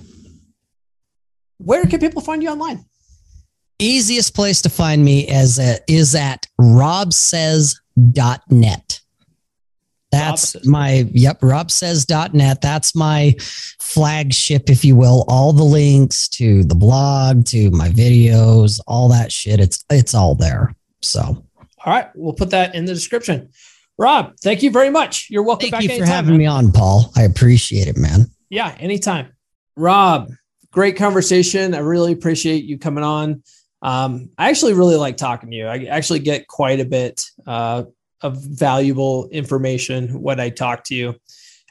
Where can people find you online? Easiest place to find me is at, is at robsays.net. That's Rob my, yep, robsays.net. That's my flagship, if you will. All the links to the blog, to my videos, all that shit. It's, it's all there. So, all right. We'll put that in the description. Rob, thank you very much. You're welcome thank back. Thank you for having man. me on, Paul. I appreciate it, man. Yeah, anytime. Rob, great conversation. I really appreciate you coming on. Um, I actually really like talking to you. I actually get quite a bit uh, of valuable information when I talk to you.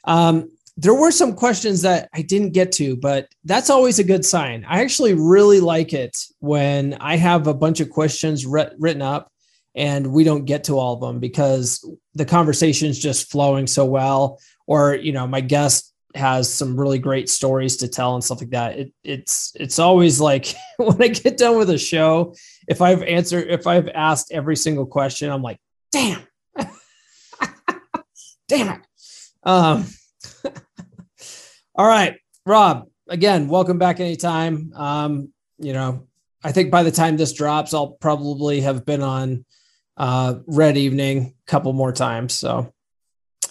Um, there were some questions that I didn't get to, but that's always a good sign. I actually really like it when I have a bunch of questions re- written up and we don't get to all of them because the conversation is just flowing so well, or you know, my guest has some really great stories to tell and stuff like that. It, it's it's always like when I get done with a show, if I've answered, if I've asked every single question, I'm like, damn, Damn it. Um, all right, Rob, again, welcome back anytime. Um, you know, I think by the time this drops, I'll probably have been on uh, Red Evening a couple more times. So,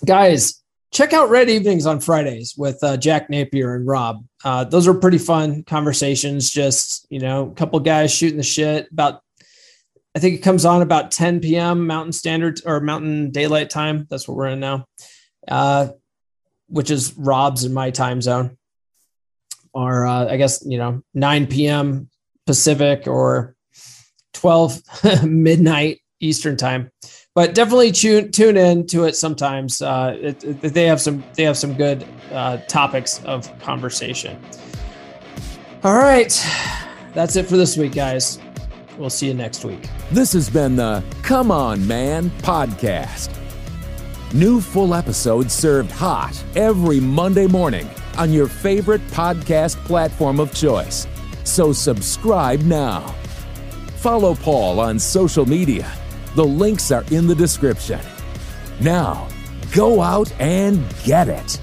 guys, check out Red Evenings on Fridays with uh, Jack Napier and Rob. Uh, those are pretty fun conversations. Just you know, a couple guys shooting the shit about I think it comes on about 10 p.m. Mountain Standard or Mountain Daylight Time. That's what we're in now, uh, which is Rob's in my time zone. Or uh, I guess, you know, 9 p.m. Pacific or 12 midnight Eastern time. But definitely tune tune in to it sometimes. Uh, it, it, they have some they have some good uh, topics of conversation. All right, that's it for this week, guys. We'll see you next week. This has been the Come On Man podcast. New full episodes served hot every Monday morning on your favorite podcast platform of choice. So subscribe now. Follow Paul on social media. The links are in the description. Now, go out and get it.